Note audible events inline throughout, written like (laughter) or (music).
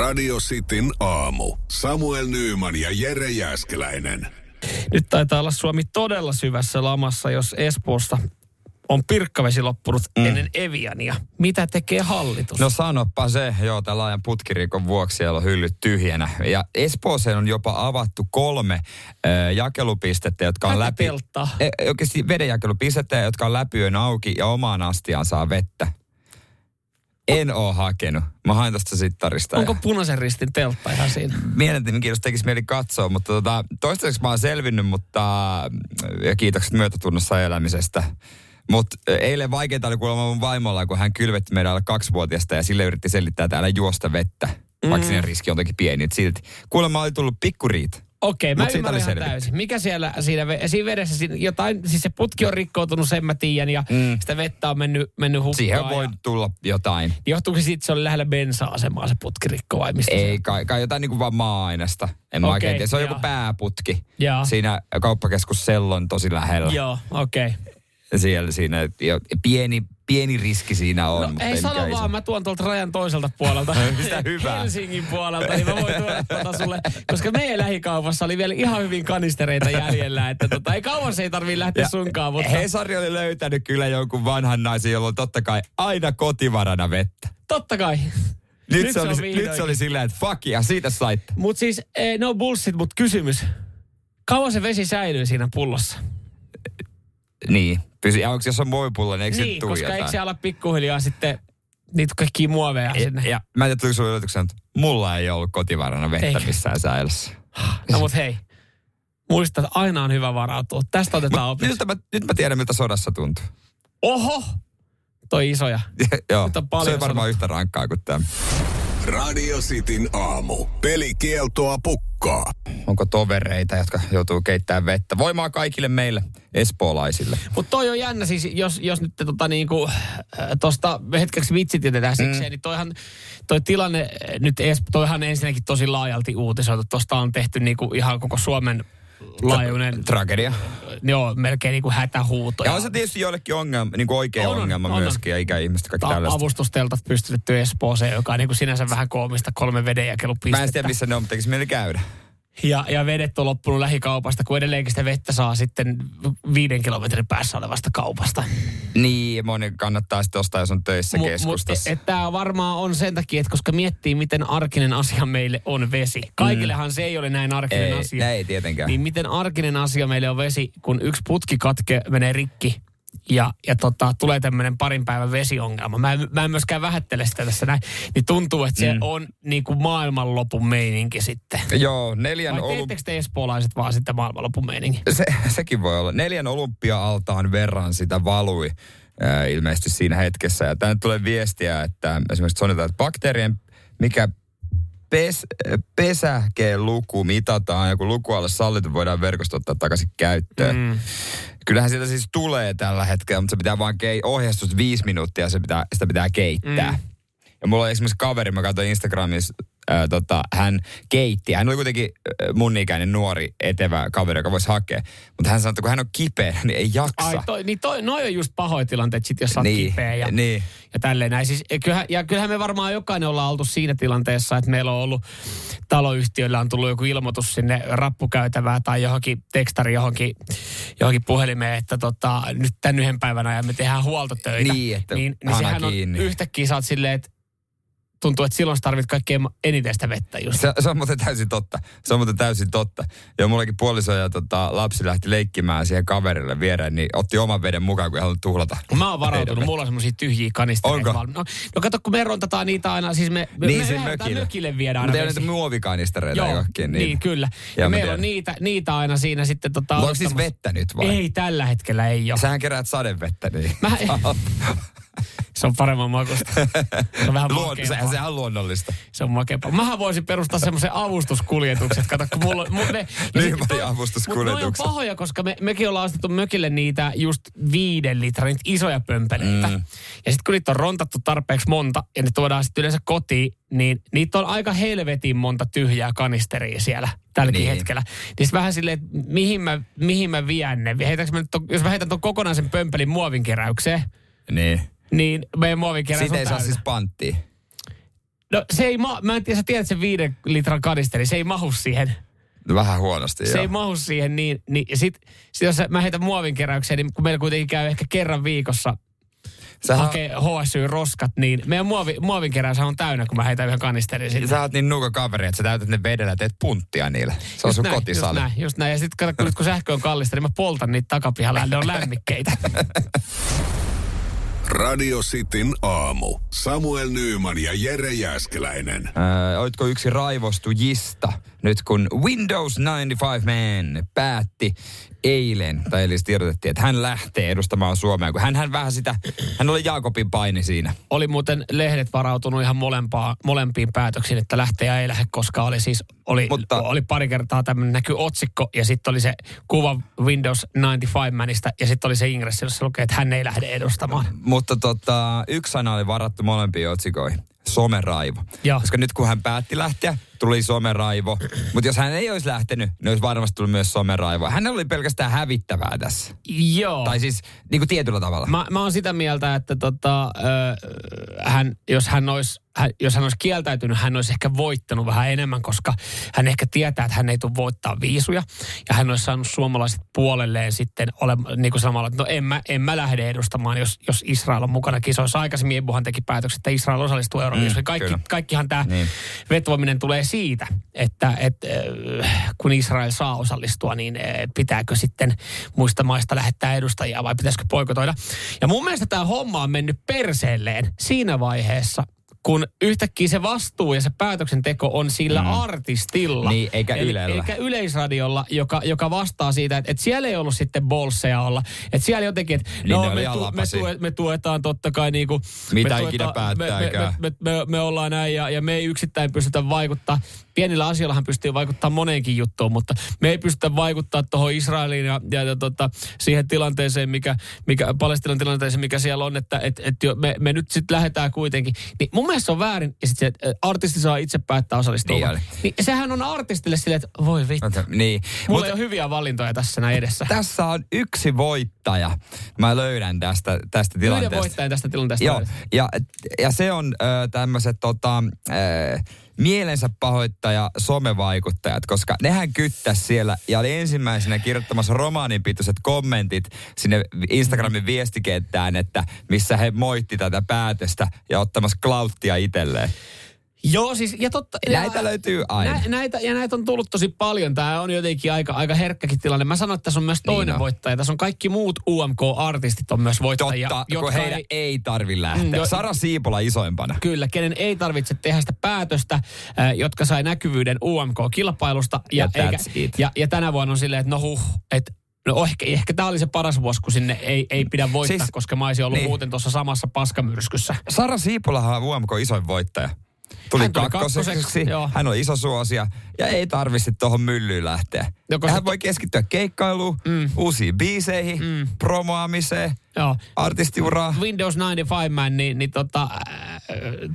Radio Cityn aamu. Samuel Nyyman ja Jere Jäskeläinen. Nyt taitaa olla Suomi todella syvässä lamassa, jos Espoosta on pirkkavesi loppunut mm. ennen Eviania. Mitä tekee hallitus? No sanoppa se, joo, tämän laajan putkirikon vuoksi siellä on hyllyt tyhjänä. Ja Espooseen on jopa avattu kolme äh, jakelupistettä, jotka on läpi... E, oikeasti vedenjakelupistettä, jotka on läpi auki ja omaan astiaan saa vettä. En oo hakenut. Mä hain tästä sittarista. Onko punaisen ristin teltta ihan siinä? Mielenkiintoista tekisi mieli katsoa, mutta tota, toistaiseksi mä oon selvinnyt, mutta ja kiitokset myötätunnossa elämisestä. Mutta eilen vaikeinta oli kuulemma mun vaimolla, kun hän kylvetti meidän alle kaksivuotiaasta ja sille yritti selittää, että älä juosta vettä. Mm. Vaikka sinne riski on toki pieni, silti. Kuulemma oli tullut pikkuriit. Okei, mä ymmärrän ihan täysin. Mikä siellä siinä, siinä vedessä, siinä jotain, siis se putki on rikkoutunut, sen mä tiedän, ja mm. sitä vettä on mennyt, mennyt hukkaan. Siihen voi ja... tulla jotain. Johtuuko se siitä, se oli lähellä bensa-asemaa se putkirikko vai mistä Ei, se? kai, kai jotain niin kuin vaan maa-ainesta. En okay, mä oikein tiedä. Se on joku pääputki. Ja. Siinä kauppakeskus Sellon tosi lähellä. Joo, okei. Okay siellä siinä, pieni, pieni riski siinä on. No, mutta ei sano vaan, se... mä tuon tuolta rajan toiselta puolelta. (laughs) Sitä hyvää. Helsingin puolelta, niin mä voin tuoda tuota sulle, koska meidän lähikaupassa oli vielä ihan hyvin kanistereita jäljellä, että tota, ei kauan se ei tarvii lähteä ja sunkaan. Mutta... Hesari oli löytänyt kyllä jonkun vanhan naisen, jolla on totta kai aina kotivarana vettä. Totta kai. Nyt, nyt, se, oli, nyt se oli silleen, että fuck ja siitä saitte. Mut siis, eh, no bullshit, mut kysymys. Kauan se vesi säilyy siinä pullossa? Niin. Pysy, onko jos on voipullo, niin eikö niin, se koska jotain? eikö se ala pikkuhiljaa sitten niitä kaikkia muoveja ja, sinne? Ja mä en tiedä, tuliko yllätyksen, että mulla ei ollut kotivarana vettä Eikä. missään säilössä. No mut hei, muista, että aina on hyvä varautua. Tästä otetaan opiksi. Nyt mä, nyt mä tiedän, miltä sodassa tuntuu. Oho! Toi isoja. (laughs) Joo, se on varmaan yhtä rankkaa kuin tämä. Radio Cityn aamu. Pelikieltoa pukkaa. Onko tovereita, jotka joutuu keittämään vettä? Voimaa kaikille meille espoolaisille. Mutta toi on jännä siis, jos, jos nyt tota niinku, äh, tosta hetkeksi vitsit jätetään sikseen, mm. niin toihan, toi tilanne nyt, toihan ensinnäkin tosi laajalti uutisoitu. Tosta on tehty niinku ihan koko Suomen laajuinen... Tragedia. Joo, melkein niin kuin hätähuuto. Ja on se tietysti joillekin ongelma, niin kuin oikea on, ongelma on, myöskin, on. ja ikäihmiset kaikki Ta- tällaista. Avustusteltat pystytetty Espooseen, joka on niin kuin sinänsä vähän koomista, kolme vedenjakelupistettä. Mä en tiedä, missä ne on, mutta mieli käydä. Ja, ja vedet on loppunut lähikaupasta, kun edelleenkin sitä vettä saa sitten viiden kilometrin päässä olevasta kaupasta. Niin, moni kannattaa sitten ostaa, jos on töissä M- keskustassa. Mutta tämä varmaan on sen takia, että koska miettii, miten arkinen asia meille on vesi. Kaikillehan mm. se ei ole näin arkinen ei, asia. Ei tietenkään. Niin miten arkinen asia meille on vesi, kun yksi putki katke menee rikki ja, ja tota, tulee tämmöinen parin päivän vesiongelma. Mä en, mä en myöskään vähättele sitä tässä näin. Niin tuntuu, että se mm. on niin kuin maailmanlopun meininki sitten. Joo, neljän... Vai teettekö te espoolaiset vaan sitten maailmanlopun meininki? Se, sekin voi olla. Neljän olympia-altaan verran sitä valui äh, ilmeisesti siinä hetkessä. Ja tänne tulee viestiä, että esimerkiksi sanotaan, että bakteerien, mikä pes, pesäkeen luku mitataan ja kun luku alle sallittu, voidaan verkostottaa takaisin käyttöön. Mm. Kyllähän sitä siis tulee tällä hetkellä, mutta se pitää vaan kei- ohjastus viisi minuuttia, se pitää, sitä pitää keittää. Mm. Ja mulla on esimerkiksi kaveri, mä katsoin Instagramissa, ää, tota, hän keitti. Hän oli kuitenkin mun ikäinen nuori etevä kaveri, joka voisi hakea. Mutta hän sanoi, että kun hän on kipeä, niin ei jaksa. Ai toi, niin toi, noi on just pahoja tilanteet sit, jos sä niin, kipeä ja, niin. ja tälleen näin. Siis, kyllähän, ja kyllähän me varmaan jokainen ollaan oltu siinä tilanteessa, että meillä on ollut taloyhtiöllä on tullut joku ilmoitus sinne rappukäytävää tai johonkin tekstari johonkin, johonkin puhelimeen, että tota, nyt tämän yhden päivän ajan me tehdään huoltotöitä. Niin, että niin, niin sehän on yhtäkkiä sä oot silleen, että tuntuu, että silloin sä tarvit kaikkein eniten sitä vettä just. Se, se on muuten täysin totta. Se on muuten täysin totta. Ja mullekin puoliso ja tota, lapsi lähti leikkimään siihen kaverille viereen, niin otti oman veden mukaan, kun ei halunnut tuhlata. Mä oon varautunut, mulla on semmosia tyhjiä kanistereita. Onko? No, no kato, kun me rontataan niitä aina, siis me, niin, me siis mökille. mökille viedään aina Mutta niitä muovikanistereita Joo, johonkin. Niin, niin kyllä. Ja, ja meillä on niitä, niitä aina siinä sitten tota... Onko siis vettä nyt vai? Ei, tällä hetkellä ei ole. Sähän keräät sadevettä, niin... Mä, (laughs) Se on paremman makusta. Se on vähän Luon, se, sehän on luonnollista. Se on makeampaa. Mähän voisin perustaa semmoisen avustuskuljetukset. Kato, kun mulla, mulla ne, niin, toi, avustuskuljetukset. Mutta on pahoja, koska me, mekin ollaan ostettu mökille niitä just viiden litran, niitä isoja pömpeleitä. Mm. Ja sitten kun niitä on rontattu tarpeeksi monta ja ne tuodaan sitten yleensä kotiin, niin niitä on aika helvetin monta tyhjää kanisteria siellä tälläkin niin. hetkellä. Niin vähän silleen, että mihin mä, mihin mä vien ne. Mä nyt to, jos mä heitän tuon kokonaisen pömpelin muovinkeräykseen, niin niin meidän muovikeräys Siitä ei saa siis panttia. No se ei ma- mä en tiedä, sä tiedät sen viiden litran kanisteri, se ei mahu siihen. Vähän huonosti, Se joo. ei mahu siihen niin, niin ja sit, sit jos mä heitän muovin keräykseen, niin kun meillä kuitenkin käy ehkä kerran viikossa Sähän, hakee HSY-roskat, niin meidän muovi, muovin keräys on täynnä, kun mä heitän yhden kanisterin sinne. sä oot niin nuka kaveri, että sä täytät ne vedellä ja teet punttia niillä. Se on Just sun näin, kotisali. Just näin, just näin. Ja sitten kun, kun sähkö on kallista, niin mä poltan niitä takapihalla ne on lämmikkeitä. (laughs) Radio Cityn aamu. Samuel Nyyman ja Jere Jäskeläinen. Öö, oitko yksi raivostujista nyt kun Windows 95 Man päätti eilen, tai eli tiedotettiin, että hän lähtee edustamaan Suomea, kun hän, hän vähän sitä, hän oli Jaakobin paini siinä. oli muuten lehdet varautunut ihan molempaa, molempiin päätöksiin, että lähtee ja ei lähde, koska oli siis, oli, Mutta- oli pari kertaa tämmöinen näkyy otsikko ja sitten oli se kuva Windows 95 Manista ja sitten oli se ingressi, jossa lukee, että hän ei lähde edustamaan. Mutta tota, yksi sana oli varattu molempiin otsikoihin. Someraivo. Joo. Koska nyt kun hän päätti lähteä, tuli someraivo. Mutta jos hän ei olisi lähtenyt, niin olisi varmasti tullut myös someraivo. Hänellä oli pelkästään hävittävää tässä. Joo. Tai siis niin kuin tietyllä tavalla. Mä, mä oon sitä mieltä, että tota, ö, hän, jos, hän olisi, hän, jos hän olisi kieltäytynyt, hän olisi ehkä voittanut vähän enemmän, koska hän ehkä tietää, että hän ei tule voittaa viisuja. Ja hän olisi saanut suomalaiset puolelleen sitten ole, niin kuin samalla, että no en mä, en mä lähde edustamaan, jos, jos Israel on mukana kisoissa. Aikaisemmin Ebuhan teki päätöksen, että Israel osallistuu Euroviisuihin. Mm, Kaikki, kyllä. kaikkihan tämä Niin. vetoaminen tulee siitä, että, että äh, kun Israel saa osallistua, niin äh, pitääkö sitten muista maista lähettää edustajia vai pitäisikö poikotoida. Ja mun mielestä tämä homma on mennyt perseelleen siinä vaiheessa, kun yhtäkkiä se vastuu ja se päätöksenteko on sillä mm. artistilla. Niin, eikä Eli- Ylellä. Eikä yleisradiolla, joka, joka vastaa siitä, että, että siellä ei ollut sitten bolseja olla. Että siellä jotenkin, että Niin no, me, tu, me, tue, me tuetaan totta kai niin kuin, Mitä me ikinä tuetaan- me, me, me, me, me, me ollaan näin ja, ja me ei yksittäin pystytä vaikuttaa. Pienillä asioillahan pystyy vaikuttaa moneenkin juttuun, mutta me ei pystytä vaikuttaa tuohon Israeliin ja, ja, ja tota, siihen tilanteeseen, mikä, mikä Palestinan tilanteeseen, mikä siellä on, että et, et jo, me, me nyt sitten lähdetään kuitenkin. Niin mun mielestä se on väärin, ja sitten se, että artisti saa itse päättää osallistua. Niin oli. niin sehän on artistille silleen, että voi vittu. Niin. Mulla Mut ei ole hyviä valintoja tässä näin edessä. tässä on yksi voittaja. Mä löydän tästä, tästä tilanteesta. voittajan tästä tilanteesta. Joo, ja, ja se on ö, tämmöiset tota, ö, mielensä pahoittaja somevaikuttajat, koska nehän kyttäs siellä ja oli ensimmäisenä kirjoittamassa romaaninpituiset kommentit sinne Instagramin viestikenttään, että missä he moitti tätä päätöstä ja ottamassa klauttia itselleen. Joo, siis ja totta. Näitä ja, löytyy aina. Nä, näitä, ja näitä on tullut tosi paljon. Tämä on jotenkin aika, aika herkkäkin tilanne. Mä sanoin, että tässä on myös toinen Niin on. voittaja. Tässä on kaikki muut UMK-artistit on myös voittajia. Totta, kun heidän ei, ei tarvi lähteä. Mm, jo- Sara Siipola isoimpana. Kyllä, kenen ei tarvitse tehdä sitä päätöstä, äh, jotka sai näkyvyyden UMK-kilpailusta. Ja that's it. ja, ja tänä vuonna on silleen, että no huh, että No ehkä, ehkä tämä oli se paras vuosi, kun sinne ei, ei pidä voittaa, Siis- koska mä olisin ollut niin. muuten tuossa samassa paskamyrskyssä. Sara Siipolahan on UMK isoin voittaja. Tuli, Hän tuli kakkoseksi, kakkoseksi, joo. hän on iso suosia ja ei tarvitse tuohon myllyyn lähteä. Joko hän voi keskittyä keikkailuun, mm. uusiin biiseihin, mm. promoamiseen, Joo. artistiuraa. Windows 95 Man, niin, niin tota, äh,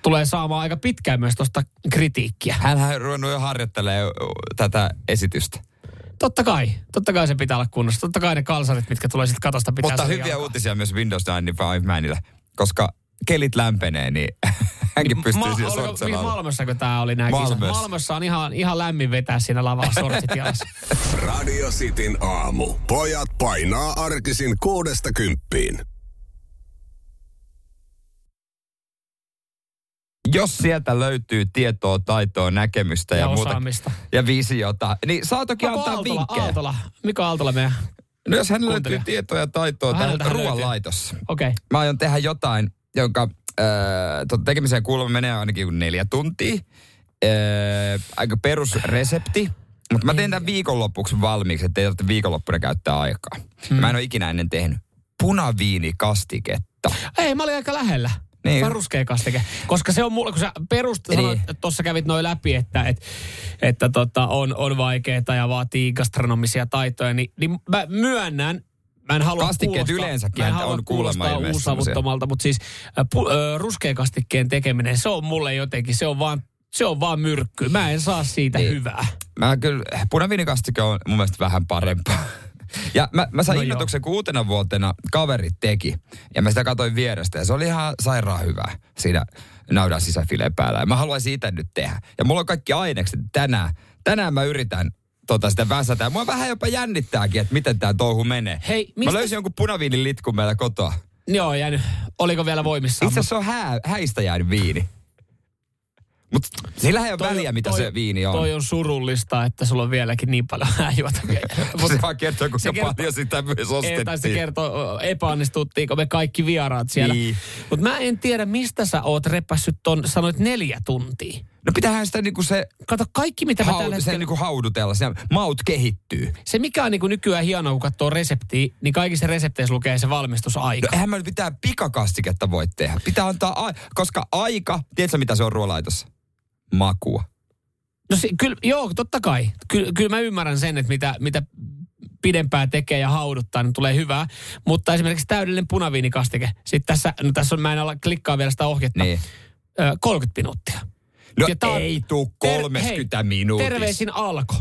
tulee saamaan aika pitkään myös tuosta kritiikkiä. Hän on ruvennut jo harjoittelemaan tätä esitystä. Totta kai, totta kai se pitää olla kunnossa. Totta kai ne kalsarit, mitkä tulee sitten katosta pitää Mutta hyviä jalkaan. uutisia myös Windows 95 Manille, koska kelit lämpenee, niin (laughs) hänkin pystyy Ma- oliko- sortsemaan. Malmössä, kun tämä oli nämä kisat. Malmössä. Malmössä on ihan, ihan lämmin vetää siinä lavalla sortsit jalassa. (laughs) Radio Cityn aamu. Pojat painaa arkisin kuudesta kymppiin. Jos sieltä löytyy tietoa, taitoa, näkemystä ja, Ja muuta, osaamista. ja visiota, niin saa toki Onko antaa Aaltola, vinkkejä. Aaltola, Mika Aaltola meidän? No jos hän löytyy tietoa ja taitoa ruoanlaitossa. Okei. Okay. Mä aion tehdä jotain, jonka tot, tekemiseen kuulemma menee ainakin neljä tuntia. Äh, aika perusresepti. Mutta mä teen tämän viikonloppuksi valmiiksi, ettei tarvitse viikonloppuna käyttää aikaa. Hmm. Mä en ole ikinä ennen tehnyt punaviinikastiketta. Ei, mä olin aika lähellä. Niin. Ruskea kastike. Koska se on mulle, kun sä perust, Niin. tuossa kävit noin läpi, että, että, että tota, on, on vaikeaa ja vaatii gastronomisia taitoja, niin, niin mä myönnän, Mä en halua Kastikkeet kuulostaa- yleensäkin mä en on kuulemma uusavuttomalta, mutta siis äh, pu, äh, ruskean kastikkeen tekeminen, se on mulle jotenkin, se on vaan, se on vaan myrkky. Mä en saa siitä Niin. hyvää. Mä kyllä, punaviinikastike on mun mielestä vähän parempaa. Ja mä, mä sain No no innotuksen, kun uutena vuotena kaverit teki. Ja mä sitä katsoin vierestä ja se oli ihan sairaan hyvää siinä naudan sisäfileen päällä. Ja mä haluaisin itse nyt tehdä. Ja mulla on kaikki ainekset tänään. Tänään mä yritän tota sitä väsätä. Ja mua vähän jopa jännittääkin, että miten tämä touhu menee. Hei, Mä mistä- löysin jonkun punaviinin litkun meillä kotoa. Joo, jäänyt. Oliko vielä voimissaan? Itse asiassa se on hää, häistä jäänyt viini. Mutta sillä ei ole Toi väliä, mitä toi- se viini on. Toi on surullista, että sulla on vieläkin niin paljon (laughs) hääjuotavia. se vaan kertoo, kuinka se kertoo- paljon sitä myös Ei, tai se ostettiin. kertoo, epäonnistuttiinko me kaikki vieraat siellä. Niin. Mutta mä en tiedä, mistä sä oot repässyt ton, sanoit neljä tuntia. No pitäähän sitä niinku se, Kato, kaikki mitä mä hau, tällä hetkellä... niinku haudutella. Se maut kehittyy. Se mikä on niinku nykyään hienoa, kun katsoo reseptiä, niin kaikissa resepteissä lukee se valmistusaika. No eihän mä nyt mitään pikakastiketta voi tehdä. Pitää antaa, a- koska aika, tiedätkö mitä se on ruoalaitossa? Makua. No se, kyllä, joo, totta kai. Ky, kyllä mä ymmärrän sen, että mitä, mitä pidempää tekee ja hauduttaa, niin tulee hyvää. Mutta esimerkiksi täydellinen punaviinikastike. Sitten tässä, no tässä on, mä en ala klikkaa vielä sitä ohjetta. Niin. Ö, 30 minuuttia. No Ja ei tuu Ter- 30 hei, minuutissa. Terveisin Alko.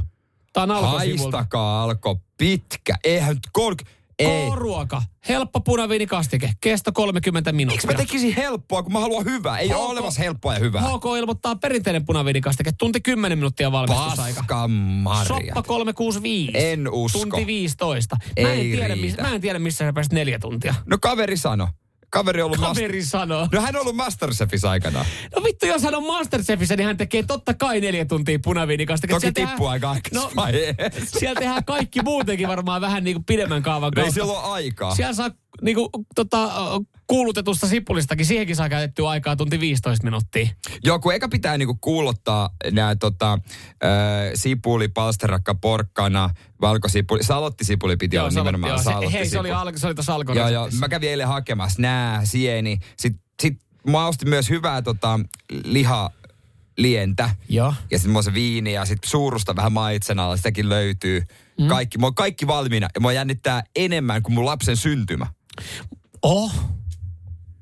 Tää on Alko. Haistakaa alko pitkä. Eihän nyt 30... Ei. K-ruoka. Helppo punaviinikastike. Kesto 30 Miksi minuuttia. mä tekisin helppoa, kun mä haluan hyvää? Ei HK ole olemassa helppoa ja hyvää. HK ilmoittaa perinteinen punaviinikastike. Tunti 10 minuuttia valmistusaika. Paska Maria. Soppa 365. En usko. Tunti 15. Mä en, Ei tiedä, riitä. missä, mä en tiedä, missä sä pääsit neljä tuntia. No kaveri sano. Kaveri on ollut Kaveri sanoo. No hän on ollut Masterchefissa aikana. No vittu, jos hän on Masterchefissä, niin hän tekee totta kai neljä tuntia punaviinikasta. Toki tippuu aika aikaisin No, siellä tehdään kaikki muutenkin varmaan vähän niin kuin pidemmän kaavan No ei kautta. siellä ole aikaa. Siellä saa niin kuin, tota, kuulutetusta sipulistakin, siihenkin saa käytettyä aikaa tunti 15 minuuttia. Joo, kun eka pitää niinku kuulottaa nämä tota, äh, sipuli, palsterakka, porkkana, valkosipuli. Salottisipuli piti olla se oli- nimenomaan joo, se, hei, se oli, al, se oli tuossa alkoi. Joo, joo. Mä kävin eilen hakemassa nää, sieni. Sitten sit mä ostin myös hyvää tota, lihalientä. Joo. Ja sitten mulla on se viini ja sitten suurusta vähän maitsen alla, sitäkin löytyy. Mm. Kaikki, mä oon kaikki valmiina ja mua jännittää enemmän kuin mun lapsen syntymä. Oh.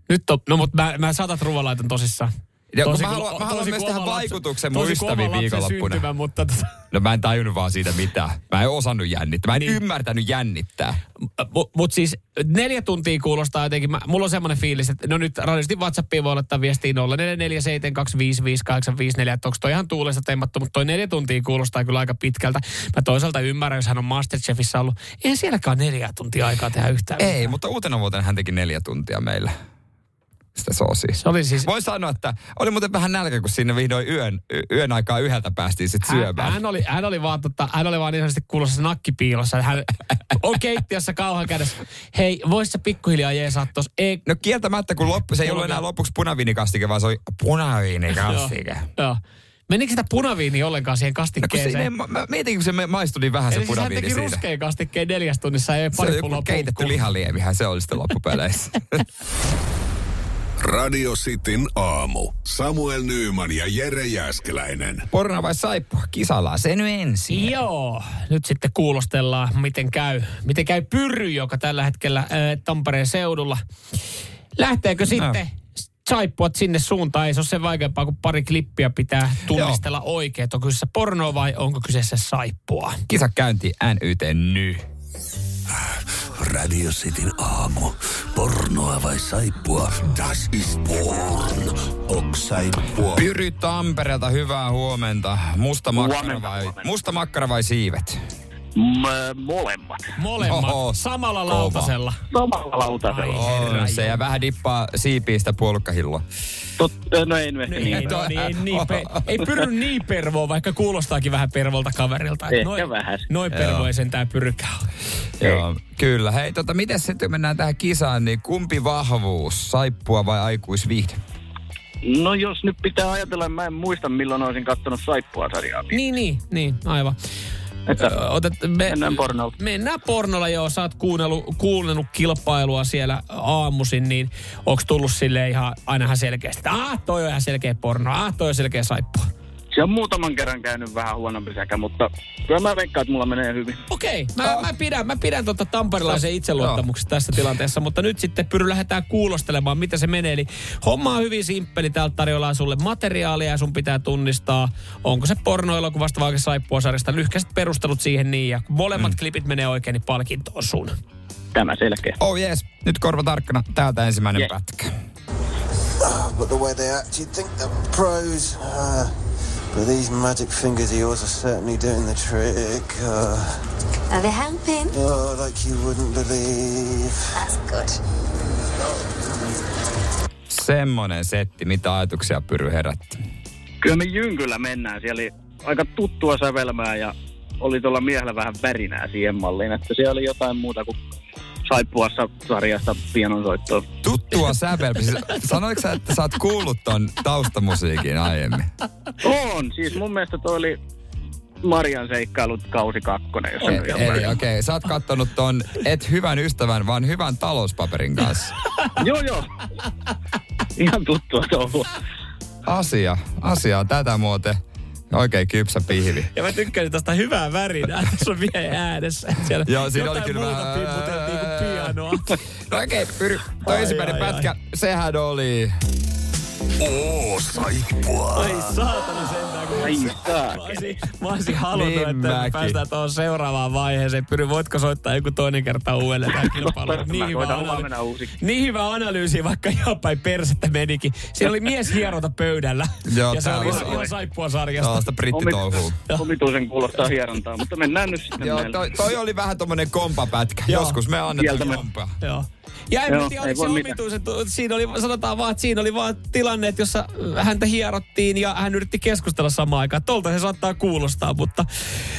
Nyt on, no mutta mä, mä saatat ruoanlaiton tosissaan. Ja Tosi mä haluan, mä haluan myös tehdä vaikutuksen mun ystäviin viikonloppuna. Syntymä, mutta tota, No mä en tajunnut vaan siitä mitään. Mä en osannut jännittää. Mä en Niin. ymmärtänyt jännittää. Mutta mut siis neljä tuntia kuulostaa jotenkin, mä, mulla on semmoinen fiilis, että no nyt radiosti WhatsAppiin voi laittaa viestiä 0447255854, että onko toi ihan tuulesta temmattu, mutta toi neljä tuntia kuulostaa kyllä aika pitkältä. Mä toisaalta ymmärrän, jos hän on Masterchefissä ollut, eihän sielläkään neljä tuntia aikaa tehdä yhtään Ei, mitään. mutta uutena vuotena hän teki neljä tuntia meillä. Sitä soosia. Se oli siis... Voin sanoa, että oli muuten vähän nälkä, kun sinne vihdoin yön, yön aikaa yhdeltä päästiin sitten Hän, syömään. hän, oli, hän, oli vaan, tota, hän oli vaan niin sanotusti kuulossa nakkipiilossa. Hän (laughs) on keittiössä kauhan kädessä. Hei, vois sä pikkuhiljaa jeesaa tos? Ei, No kieltämättä, kun loppu, se ei ollut enää lopuksi punaviinikastike, vaan se oli punaviinikastike. Joo. Menikö sitä punaviini ollenkaan siihen No kun kastikkeeseen? siinä, ei- mä, mietin, kun se maistui niin vähän se Eli siis hän punaviini teki siinä. ruskeen kastikkeen neljäs tunnissa ja Se pari oli pulloa joku keitetty lihaliemihän se oli sitten (laughs) loppupeleissä. (laughs) Radio Cityn aamu. Samuel Nyyman ja Jere Jäskeläinen. Porna vai saippua? Kisallaan se nyt ensin. Joo, nyt sitten kuulostellaan, miten käy, miten käy Pyry, joka tällä hetkellä äh, Tampereen seudulla. Lähteekö sitten saippuat sinne suuntaan? Ei se ole sen vaikeampaa, kun pari klippiä pitää tunnistella oikein. että Onko kyseessä porno vai onko kyseessä saippua? Kisa käynti NYT ny. Radio Cityn aamu. Pornoa vai saippua? Das ist porn. Ok saippua? Pyry Tampereelta, hyvää huomenta. Musta makkara Huomenta, vai, huomenta. musta makkara vai siivet? M- molemmat. Molemmat Oho, samalla kova. lautasella. Samalla lautasella. Ai. Herra On se, ja vähän dippaa siipiistä puolukkahilloa. Tot, no ei nyt ehkä Ei, niin. no, niin, ei, niin pe- ei pyry niin pervoa, vaikka kuulostaakin vähän pervolta kaverilta. Ehkä noin, vähän. Noin pervo ei sentään pyrykää ole. Joo, kyllä. Hei, tota, miten sitten mennään tähän kisaan, niin kumpi vahvuus, saippua vai aikuisviihde? No jos nyt pitää ajatella, mä en muista milloin olisin kattonut saippua sarjaa. Niin, niin, niin, aivan. Että Otet, me, mennään pornolta. Mennään pornolla, joo. Sä oot kuunnellut, kuunnellut kilpailua siellä aamuisin, niin onko tullut sille ihan aina ihan selkeästi, että ah, toi on ihan selkeä porno, ah, toi on selkeä saippua. Se on muutaman kerran käynyt vähän huonompi säkä, mutta kyllä mä veikkaan, että mulla menee hyvin. Okei, mä, mä pidän, mä pidän tota tamperilaisen itseluottamuksesta tässä tilanteessa, mutta nyt sitten Pyry lähdetään kuulostelemaan, mitä se menee. Eli homma on hyvin simppeli, täältä tarjolla sulle materiaalia ja sun pitää tunnistaa, onko se pornoelokuvasta vai saippuasarjasta. Lyhkäiset perustelut siihen niin, ja kun molemmat mm. klipit menee oikein, niin palkinto on sun. Tämä selkeä. Oh yes, nyt korva tarkkana. Täältä ensimmäinen Yeah. pätkä. But the way they act, you'd think they're pros. Uh, but these magic fingers of yours are certainly doing the trick. Uh, Are they helping? oh, like you wouldn't believe. That's good. Semmonen setti, mitä ajatuksia Pyry herätti. Kyllä me Jynkyllä mennään. Siellä oli aika tuttua sävelmää ja oli tuolla miehellä vähän värinää siihen malliin. Että siellä oli jotain muuta kuin saippuassa sarjasta pianonsoittoa. Tuttua sävel. Siis Sanoitko sä, että sä oot kuullut ton taustamusiikin aiemmin? On, siis mun mielestä toi oli Marian seikkailut kausi kakkonen, jos E- Eli okei, okay, sä oot kattonut ton, et hyvän ystävän, vaan hyvän talouspaperin kanssa. Joo, joo. Ihan tuttua touhua. Asia, asia on tätä muuten. Oikein kypsä pihvi. Ja mä tykkäsin tästä hyvää värinää, (laughs) tässä on vielä äänessä. Siellä Joo, siinä oli jotain kyllä vähän- kuin pianoa. No okei, okay, Pyry, toi Ai, ensimmäinen ai, ai. pätkä, sehän oli... Oo, saippua. Ai saatana sentään, kun Ai mä olisin, mä olisin halunnut, Niin että me mäkin. päästään tuohon seuraavaan vaiheeseen. Pyry, voitko soittaa joku toinen kerta uudelleen tämä kilpailu? Niin hyvä, voitan analy- huomenna uusiksi. niin hyvä analyysi, vaikka ihan päin persettä menikin. Siinä oli mies hierota pöydällä. Joo, ja se oli on- ihan saippua sarjasta. Sellaista brittitouhua. Omituisen kuulostaa hierontaa, mutta mennään nyt sitten Joo, toi, toi oli vähän tommonen kompapätkä. Joo. Joskus me annetaan kompaa. Joo. Ja en Joo, tiedä, oliko se omituisen, tu- siinä oli, sanotaan vaan, että siinä oli vaan tilanne, että jossa häntä hierottiin ja hän yritti keskustella samaan aikaan. Tolta se saattaa kuulostaa, mutta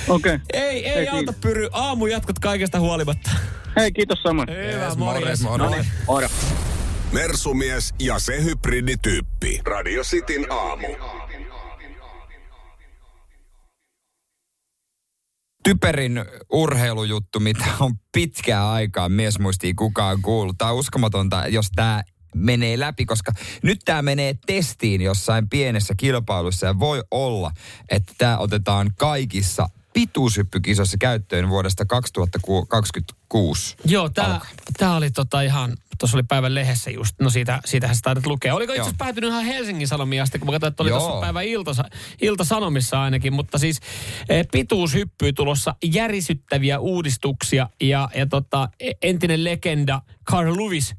Okei. ei, ei, Ei auta pyry. Aamu jatkot kaikesta huolimatta. Hei, kiitos samoin. Hyvä, Yes, morjes. morjes, morjes. No niin. Mersumies ja se hybridityyppi. Radio Cityn aamu. Typerin urheilujuttu, mitä on pitkää aikaa mies muistii kukaan kuullut. Tämä on uskomatonta, jos tämä menee läpi, koska nyt tämä menee testiin jossain pienessä kilpailussa ja voi olla, että tämä otetaan kaikissa pituushyppykisoissa käyttöön vuodesta 2026. Joo, tää oli tota ihan, tuossa oli päivän lehdessä just, no siitä, siitähän sä taidat lukea. Oliko itse asiassa päätynyt ihan Helsingin Sanomiin asti, kun mä katsoin, että oli tuossa päivän ilta, ilta-sanomissa ainakin, mutta siis eh, pituushyppyy tulossa järisyttäviä uudistuksia ja, ja tota, e- entinen legenda Carl Lewis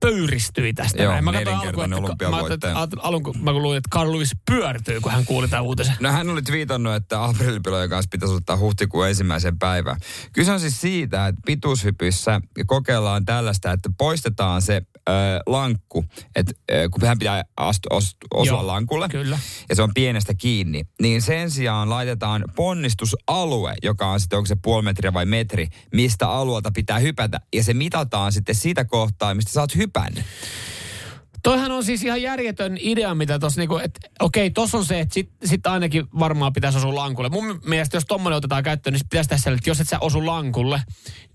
pöyristyi tästä. Joo, näin. mä katsoin nelinkertainen alkuun, että, mä, olympiavoittaja. ajattelin- alun, kun mä luulin, että Carl Lewis pyörtyy, kun hän kuuli tämän uutisen. No hän oli twiitannut, että aprillipilojen kanssa pitäisi ottaa huhtikuun ensimmäisen päivän. Kyse on siis siitä, että pituushypyssä kokeillaan tällaista, että poistetaan se ö, lankku, että kun hän pitää astu, os, osua Joo, lankulle, kyllä. ja se on pienestä kiinni, niin sen sijaan laitetaan ponnistusalue, joka on sitten, onko se puoli metriä vai metri, mistä alueelta pitää hypätä, ja se mitataan sitten sitä kohtaa, mistä sä oot hypännyt. Toihan on siis ihan järjetön idea, mitä tuossa niinku, että okei, tossa on se, että sit, sit ainakin varmaan pitäisi osua lankulle. Mun mielestä, jos tommonen otetaan käyttöön, niin pitäisi tässä, että jos et sä osu lankulle,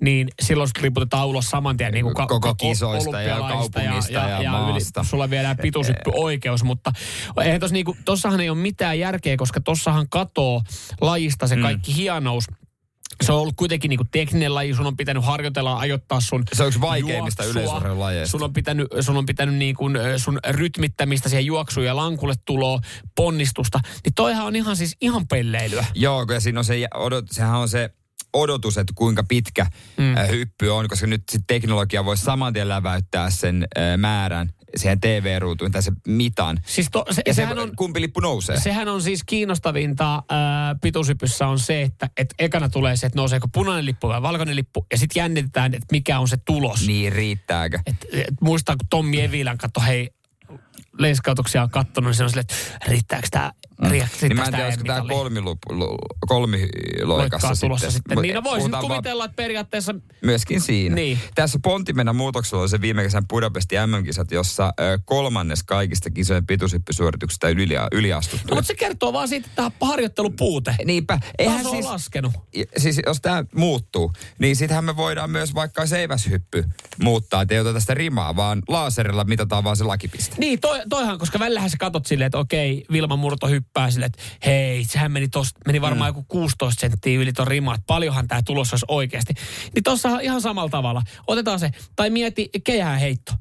niin silloin sut liputetaan ulos saman tien niin kuin Koko kisoista ja kaupungista ja maasta. Yli, sulla viedään pituushyppy oikeus, mutta eihän tossa niinku, tossahan ei ole mitään järkeä, koska tossahan katoo lajista se kaikki hienous. Se on ollut kuitenkin niinku tekninen laji, sun on pitänyt harjoitella, ajoittaa sun Se on yksi vaikeimmista yleisurheilulajeista. Sun on pitänyt, sun on pitänyt niin kuin sun rytmittämistä siihen juoksuun ja lankulle tuloa, ponnistusta. Niin toihan on ihan siis ihan pelleilyä. Joo, ja siinä on se, odot, sehän on se odotus, että kuinka pitkä mm. hyppy on, koska nyt sit teknologia voi saman tien läväyttää sen määrän siihen TV-ruutuun tai se mitan. Siis to, se, Ja se, sehän, on, kumpi lippu nousee. sehän on siis kiinnostavinta ää, pituushypyssä on se, että et ekana tulee se, että nouseeko punainen lippu vai valkoinen lippu. Ja sitten jännitetään, että mikä on se tulos. Niin, riittääkö? Et, et, muistan, kun Tommi Evilän katso, hei, leiskautuksia on kattonut, niin se on silleen, että riittääkö tämä mm. Niin mä en tiedä, olisiko tämä kolmiloikassa sitten. Mut Niin no voisin kuvitella, että periaatteessa Myöskin siinä. Niin. Tässä pontimena muutoksella oli se viime kesän Budapestin MM-kisat, jossa ö, kolmannes kaikista kisojen pituushyppysuorituksista yli, yliastuttu. No, mutta se kertoo vaan siitä, että tämä on harjoittelupuute. Niinpä. Eihän Taso on siis, laskenut. Ja- siis jos tämä muuttuu, niin sittenhän me voidaan myös vaikka seiväshyppy muuttaa, että ei sitä rimaa, vaan laaserilla mitataan vaan se lakipiste. Niin, toi, toihan, koska välillähän sä katot silleen, että okei, Vilma Murto hyppää silleen, että hei, sehän meni, tosta, meni varmaan mm. joku 16 senttiä yli ton rima, että paljonhan tämä tulos olisi oikeasti. Niin tossa ihan samalla tavalla. Otetaan se, tai mieti keihään heitto.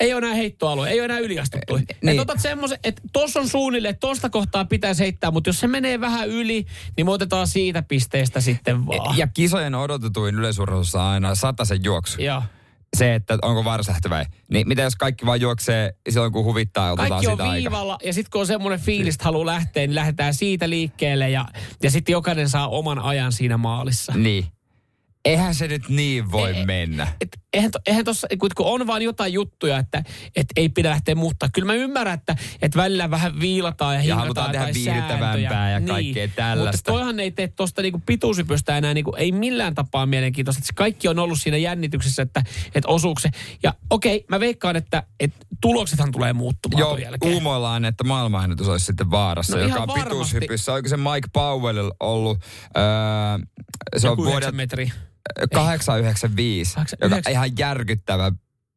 Ei ole enää heittoalue, ei ole enää yliastuttu. Niin. niin. Että otat semmoisen, että tuossa on suunnilleen, että tuosta kohtaa pitäisi heittää, mutta jos se menee vähän yli, niin me otetaan siitä pisteestä sitten vaan. Ja kisojen odotetuin yleisurheilussa aina sen juoksu. ja. Se, että onko varsähty vai. Niin mitä jos kaikki vaan juoksee silloin, kun huvittaa ja otetaan Kaikki on sitä aikaa? viivalla ja sitten kun on semmoinen fiilis, että haluaa lähteä, niin lähdetään siitä liikkeelle ja, ja sitten jokainen saa oman ajan siinä maalissa. Niin eihän se nyt niin voi e, mennä. Et, eihän, to, eihän tossa, kun on vaan jotain juttuja, että et ei pidä lähteä muuttaa. Kyllä mä ymmärrän, että et välillä vähän viilataan ja hinnataan Ja halutaan tehdä viihdyttävämpää ja kaikkea niin. tällaista. Mutta toihan ei tee tuosta niinku pituusypystä enää, niinku, ei millään tapaa mielenkiintoista. Et kaikki on ollut siinä jännityksessä, että et osuuko se. Ja okei, mä veikkaan, että et tuloksethan tulee muuttumaan Joo, jälkeen. uumoillaan, että maailmanennätys olisi sitten vaarassa, no, joka on pituushypyssä. Oikein se Mike Powell ollut, öö, se on vuodet metri 895, 89. joka on ihan järkyttävä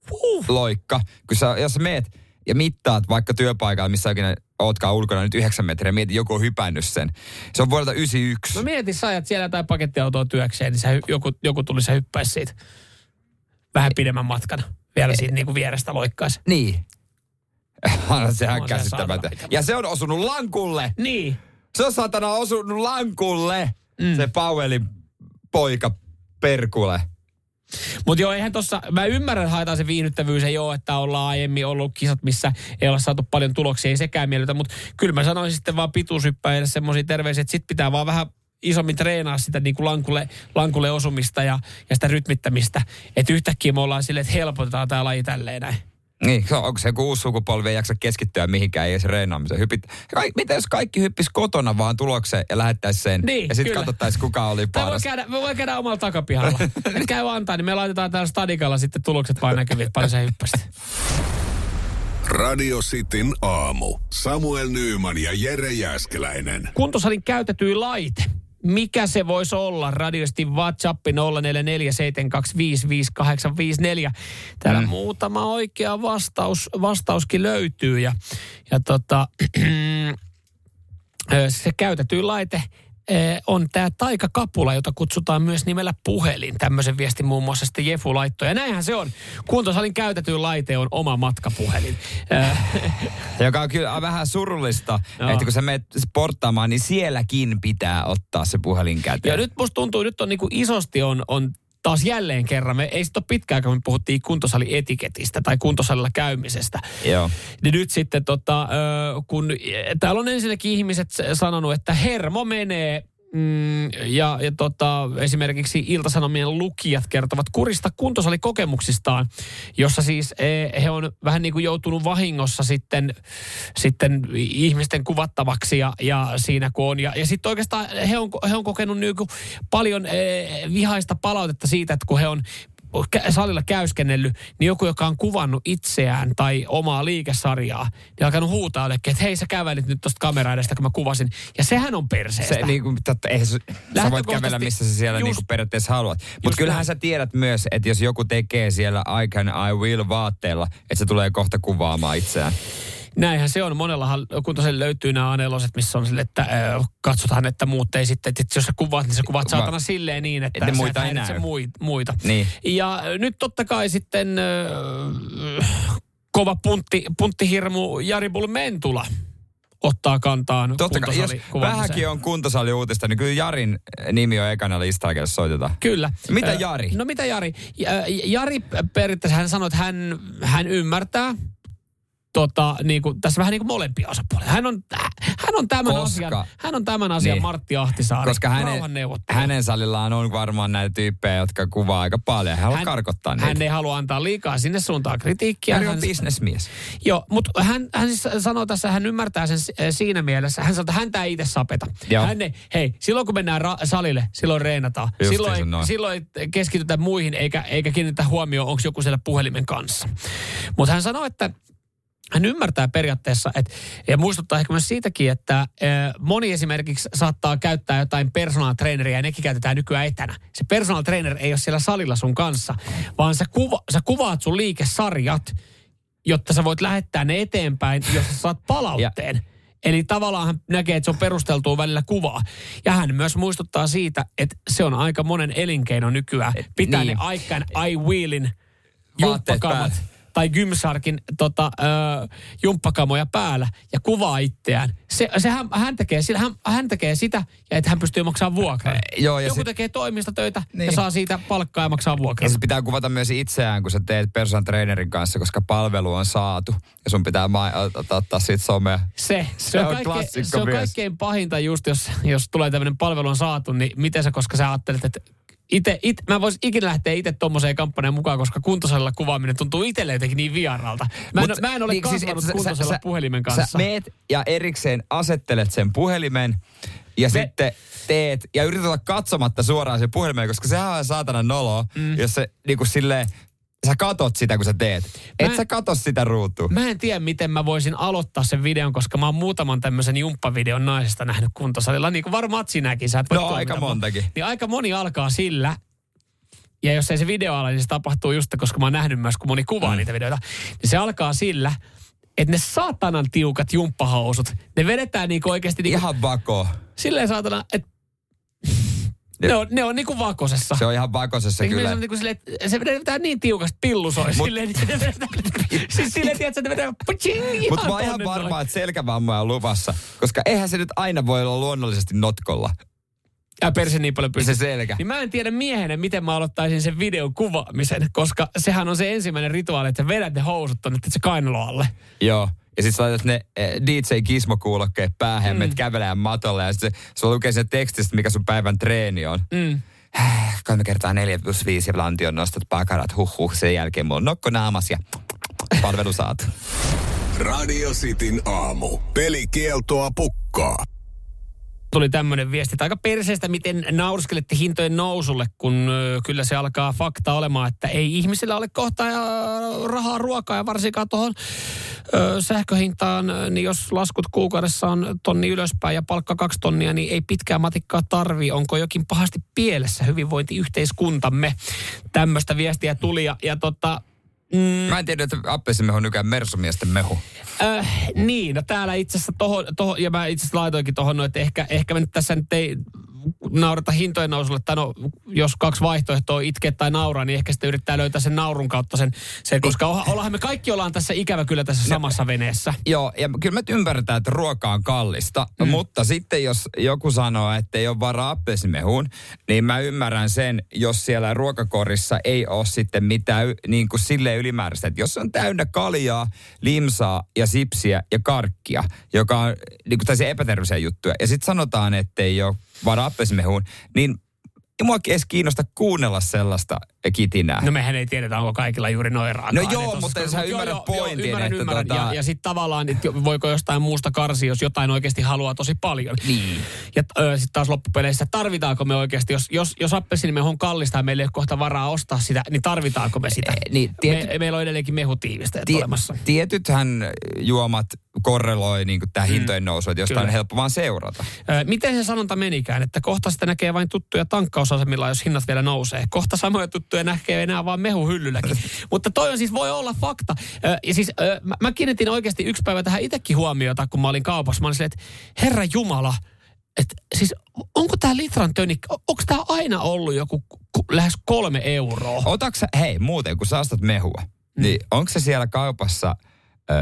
Puh. loikka. Kun sä, jos sä meet ja mittaat vaikka työpaikalla, missä oikein ootkaan ulkona nyt 9 metriä, mieti, joku on hypännyt sen. Se on vuodelta 91. No mieti, sä ajat siellä tai pakettiautoa työkseen, niin sä, joku, joku tuli hyppäisi siitä vähän pidemmän matkan. Vielä e- siitä niin kuin vierestä loikkaisi. Niin. (laughs) Onhan sehän on käsittämätön. Ja se on osunut lankulle. Niin. Se on satana osunut lankulle. Mm. Se Powellin poika perkule. Mutta joo, eihän tossa, mä ymmärrän, haetaan se viihdyttävyys ja joo, että ollaan aiemmin ollut kisat, missä ei olla saatu paljon tuloksia, ei sekään miellytä, mutta kyllä mä sanoisin sitten vaan pituushyppäjille semmoisia terveisiä, että sit pitää vaan vähän isommin treenaa sitä niin kuin lankulle, lankulle osumista ja, ja sitä rytmittämistä. Että yhtäkkiä me ollaan silleen, että helpotetaan tämä laji tälleen näin. Niin, se on- onko se joku uusi sukupolvi ei jaksa keskittyä mihinkään, ei edes reenaamiseen. Hypit, Kaik, mitä jos kaikki hyppis kotona vaan tulokseen ja lähettäisi sen? Niin, ja sitten katsottaisiin, kuka oli Tämä voi paras. käydä, me voi käydä omalla takapihalla. Nyt käy antaa, niin me laitetaan täällä stadikalla sitten tulokset vaan näkyviin, että paljon sä hyppäsit. Radio Cityn aamu. Samuel Nyyman ja Jere Jäskeläinen. kuntosalin käytetyin laite. Mikä se voisi olla? Radiosti WhatsApp 0447255854. Täällä mm. muutama oikea vastaus, vastauskin löytyy. Ja, ja tota, (clears throat) se käytetyin laite on tämä taikakapula, jota kutsutaan myös nimellä puhelin. Tämmöisen viestin muun muassa sitten Jefu laittoi. Ja näinhän se on. Kuntosalin käytetyin laite on oma matkapuhelin. Ö, (laughs) Joka on kyllä vähän surullista, Joo. että kun sä menet sporttaamaan, niin sielläkin pitää ottaa se puhelin käteen. Ja nyt musta tuntuu, nyt on niinku isosti on, on taas jälleen kerran, me ei sitten ole pitkään, kun me puhuttiin kuntosalietiketistä tai kuntosalilla käymisestä. Joo. Niin nyt sitten tota, kun täällä on ensinnäkin ihmiset sanonut, että hermo menee Mm, ja, ja tota, esimerkiksi Iltasanomien lukijat kertovat kurista kuntosalikokemuksistaan, jossa siis eh, he on vähän niin kuin joutunut vahingossa sitten, sitten ihmisten kuvattavaksi ja, ja siinä kun on. Ja, ja sitten oikeastaan he on, he on kokenut niin paljon eh, vihaista palautetta siitä, että kun he on salilla käyskennellyt, niin joku, joka on kuvannut itseään tai omaa liikesarjaa, niin alkanut huutaa jollekin, että hei sä kävelit nyt tuosta kamera edestä, kun mä kuvasin. Ja sehän on perseestä. Se, niin kuin, totta, eihän sä voit kävellä missä sä siellä just- niin kuin periaatteessa haluat. Mutta kyllähän näin. sä tiedät myös, että jos joku tekee siellä I can, I will vaatteella, että se tulee kohta kuvaamaan itseään. Näinhän se on. Monellahan, kun tosiaan löytyy nämä aneloset, missä on sille, että ö, katsotaan, että muut ei sitten, että jos sä kuvaat, niin sä kuvaat saatana silleen niin, että sä muita et ei näy. muita. Niin. Ja nyt totta kai sitten ö, kova puntti, punttihirmu Jari Bull Mentula ottaa kantaan Totta kai, jos vähänkin on kuntosali uutista, niin kyllä Jarin nimi on ekana listalla, kelle soitetaan. Kyllä. Mitä Jari? No mitä Jari? Ja- Jari periaatteessa hän sanoi, että hän, hän ymmärtää tota, niin kuin, tässä vähän niin kuin molempia osapuolia. Hän on, hän on tämän Koska- asian, hän on tämän asian Niin. Martti Ahtisaari. Koska hänen, hänen salillaan on varmaan näitä tyyppejä, jotka kuvaa aika paljon. Hän haluaa karkottaa niitä. hän ei halua antaa liikaa sinne suuntaan kritiikkiä. Jari on bisnesmies. Joo, mutta hän, hän siis sanoo tässä, hän ymmärtää sen eh, siinä mielessä. Hän sanoo, että häntä ei itse sapeta. Joo. Hän ei, hei, silloin kun mennään ra- salille, silloin reenataan. Justiinsa Silloin, ei- silloin ei keskitytä muihin eikä, eikä kiinnitä huomioon, onko joku siellä puhelimen kanssa. Mutta hän sanoo, että hän ymmärtää periaatteessa, että, ja muistuttaa ehkä myös siitäkin, että äh, moni esimerkiksi saattaa käyttää jotain personal traineria, ja nekin käytetään nykyään etänä. Se personal trainer ei ole siellä salilla sun kanssa, vaan sä, kuva, sä kuvaat sun liikesarjat, jotta sä voit lähettää ne eteenpäin, jos sä saat palautteen. Eli tavallaan hän näkee, että se on perusteltua välillä kuvaa. Ja hän myös muistuttaa siitä, että se on aika monen elinkeino nykyään. Pitää niin. ne aikaan I willin Vaatteet jumppakamat päällä. Tai Gymsharkin tota, ö, jumppakamoja päällä ja kuvaa itseään. Se, se hän, hän, tekee, hän, hän tekee sitä, ja että hän pystyy maksamaan vuokran. Joo, ja Joku sit- tekee toimistotöitä niin. ja saa siitä palkkaa ja maksaa Ja vuokran. se pitää kuvata myös itseään, kun sä teet personal trainerin kanssa, koska palvelu on saatu. Ja sun pitää ma- ot- ottaa siitä somea. Se, se, Se on, on kaikkein, se on myös. kaikkein pahinta just, jos, jos tulee tämmöinen palvelu on saatu, niin miten sä, koska sä ajattelet, että ite, it, mä voisin ikinä lähteä itse tommoseen kampanjaan mukaan, koska kuntosalilla kuvaaminen tuntuu itselle jotenkin niin vieralta. Mä en, Mut mä en ole niin, siis, kasvanut että sä- kuntosalla sä- puhelimen kanssa. Sä meet ja erikseen asettelet sen puhelimen ja Me- sitten teet ja yrität olla katsomatta suoraan sen puhelimeen, koska sehän on saatana nolo, mm. jos se niinku silleen, sä katot sitä, kun sä teet. Et Mä- sä kato sitä ruutua. Mä en tiedä, miten mä voisin aloittaa sen videon, koska mä oon muutaman tämmöisen jumppavideon naisesta nähnyt kuntosalilla. Niin kuin varmaan sinäkin, sä et voi No, aika montakin. Niin aika moni alkaa sillä, ja jos ei se video ala, niin se tapahtuu just, koska mä oon nähnyt myös, kun moni kuvaa mm. niitä videoita, niin se alkaa sillä, että ne saatanan tiukat jumppahousut, ne vedetään niinku oikeasti niinku, Ihan vako. silleen saatana, että ne on, ne on niinku vakosessa. Se on ihan vakosessa Eikö kyllä. Se, on niinku että se vedetään niin tiukasti pillu soi Mut- silleen, vedetään, (laughs) siis silleen, tiedätkö, että vedetään putsing, Mutta mä oon ihan varma, että selkävammoja on luvassa. Koska eihän se nyt aina voi olla luonnollisesti notkolla. Ja perse niin paljon pystyy. Se selkä. Niin mä en tiedä miehenä, miten mä aloittaisin sen videon kuvaamisen, koska sehän on se ensimmäinen rituaali, että sä vedät ne housut tonne, että se kainalo alle. Joo. Ja sit sä laitat ne eh, DJ-kismokuulokkeet päähän mm. ja menet kävelemään matolle. Ja sit se, se lukee sen tekstistä, mikä sun päivän treeni on. Mm. Kolme kertaa neljä plus viisi ja lantion nostat pakarat. Huh huh. Sen jälkeen mulla on nokko naamas ja palvelu saatu. Radio Cityn aamu. Pelikieltoa pukkaa. Tuli tämmöinen viesti, aika perseestä, miten naurskelette hintojen nousulle, kun kyllä se alkaa fakta olemaan, että ei ihmisillä ole kohta rahaa ruokaa ja varsinkaan tuohon sähköhintaan, niin jos laskut kuukaudessa on tonni ylöspäin ja palkka kaksi tonnia, niin ei pitkää matikkaa tarvii. Onko jokin pahasti pielessä hyvinvointiyhteiskuntamme? Tämmöistä viestiä tuli ja, ja tota, mm, Mä en tiedä, että appelsimehu on nykyään mersumiesten mehu. Äh, niin, no täällä itse asiassa tohon, tohon, ja mä itse asiassa laitoinkin tohon, no, että ehkä, ehkä me nyt tässä nyt ei naurata hintojen nousulle, tai no, jos kaksi vaihtoehtoa itkee tai nauraa, niin ehkä sitten yrittää löytää sen naurun kautta sen, sen koska olla- ollaan me kaikki ollaan tässä ikävä kyllä tässä samassa veneessä. Joo, ja kyllä me ymmärretään, että ruoka on kallista, mm. mutta sitten jos joku sanoo, että ei ole varaa appelsimehuun, niin mä ymmärrän sen, jos siellä ruokakorissa ei ole sitten mitään niin kuin silleen ylimääräistä. Että jos se on täynnä kaljaa, limsaa ja sipsiä ja karkkia, joka on niin kuin tällaisia epäterveisiä juttuja, ja sitten sanotaan, että ei ole varaa appelsimehuun, niin ei mua edes kiinnosta kuunnella sellaista kitinää. No mehän ei tiedetä, onko kaikilla juuri noin raaka No joo, mutta sä ymmärrät pointin, ymmärrän, että ymmärrän. tota- Ja, ja sitten tavallaan, että voiko jostain muusta karsia, jos jotain oikeasti haluaa tosi paljon. Niin. Ja sitten taas loppupeleissä, tarvitaanko me oikeasti, jos, jos, jos appelsiinimehu on kallista ja meillä ei ole kohta varaa ostaa sitä, niin tarvitaanko me sitä? Eh, niin, tiety- me, meillä on edelleenkin mehutiivisteet Tie- olemassa. Tietythän juomat korreloi niin tämä hintojen nousu, että jostain Kyllä. on helppo vaan seurata. Miten se sanonta menikään, että kohta sitä näkee vain tuttuja tankkausasemilla, jos hinnat vielä nousee. Kohta samoja tuttuja näkee enää vaan mehuhyllylläkin. (laughs) Mutta toi on siis, voi olla fakta. Ja siis mä, kiinnitin oikeasti yksi päivä tähän itsekin huomiota, kun mä olin kaupassa. Mä olin silleen, että herra Jumala, että siis onko tämä litran tönikkä, onko tämä aina ollut joku ku- lähes kolme euroa? Otaks sä, hei muuten, kun sä ostat mehua, mm. niin onko se siellä kaupassa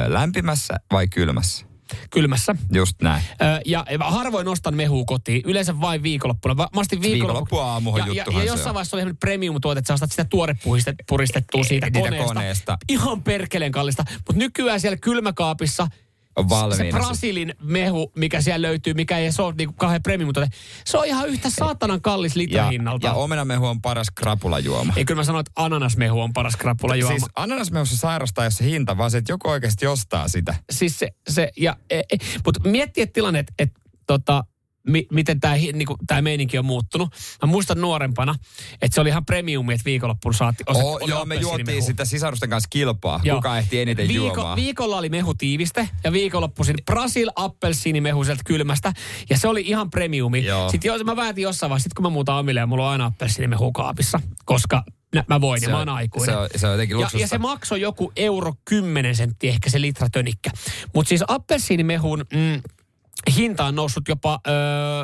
lämpimässä vai kylmässä? Kylmässä. Just näin. Ö, ja harvoin ostan mehua kotiin, yleensä vain viikonloppuna. Mä ostin viikonloppu... Viikonloppuaamuhan ja, ja, ja jossain on. vaiheessa oli semmoinen premium-tuote, että sä ostat sitä tuorepuristettua siitä koneesta. koneesta. Ihan perkeleen kallista. Mutta nykyään siellä kylmäkaapissa On se valmiina. Brasilin mehu, mikä siellä löytyy, mikä ei se ole niinku kauhean premium-tuote, se on ihan yhtä saatanan kallis ja, litrahinnalta. ja omenamehu on paras krapulajuoma. Ei kyllä mä sanoin, että ananasmehu on paras krapula juoma. Siis ananasmehussa sairastaa jos se hinta, vaan se, että joku oikeasti ostaa sitä. siis se, se ja, e, e, mutta miettiä tilanne, että et, tota, mi, miten tämä niinku, tää meininki on muuttunut. Mä muistan nuorempana, että se oli ihan premiumi, että viikonloppuna saatti. osa- Oh, joo, me juotiin sitä sisarusten kanssa kilpaa. Joo. Kuka ehti eniten Viiko, juomaan. Viikolla oli mehutiiviste ja viikonloppuisin Brasil appelsiinimehu sieltä kylmästä. Ja se oli ihan premiumi. Joo. Sitten jos, mä päätin jossain vaiheessa, sit kun mä muutan omille ja mulla on aina appelsiinimehu kaapissa. Koska mä voin Se ja mä on- oon aikuinen. se on- se on jotenkin ja, luksusta. ja se maksoi joku euro 10 senttiä ehkä se litra tönikkä. Mutta siis appelsiinimehun mm, hinta on noussut jopa öö,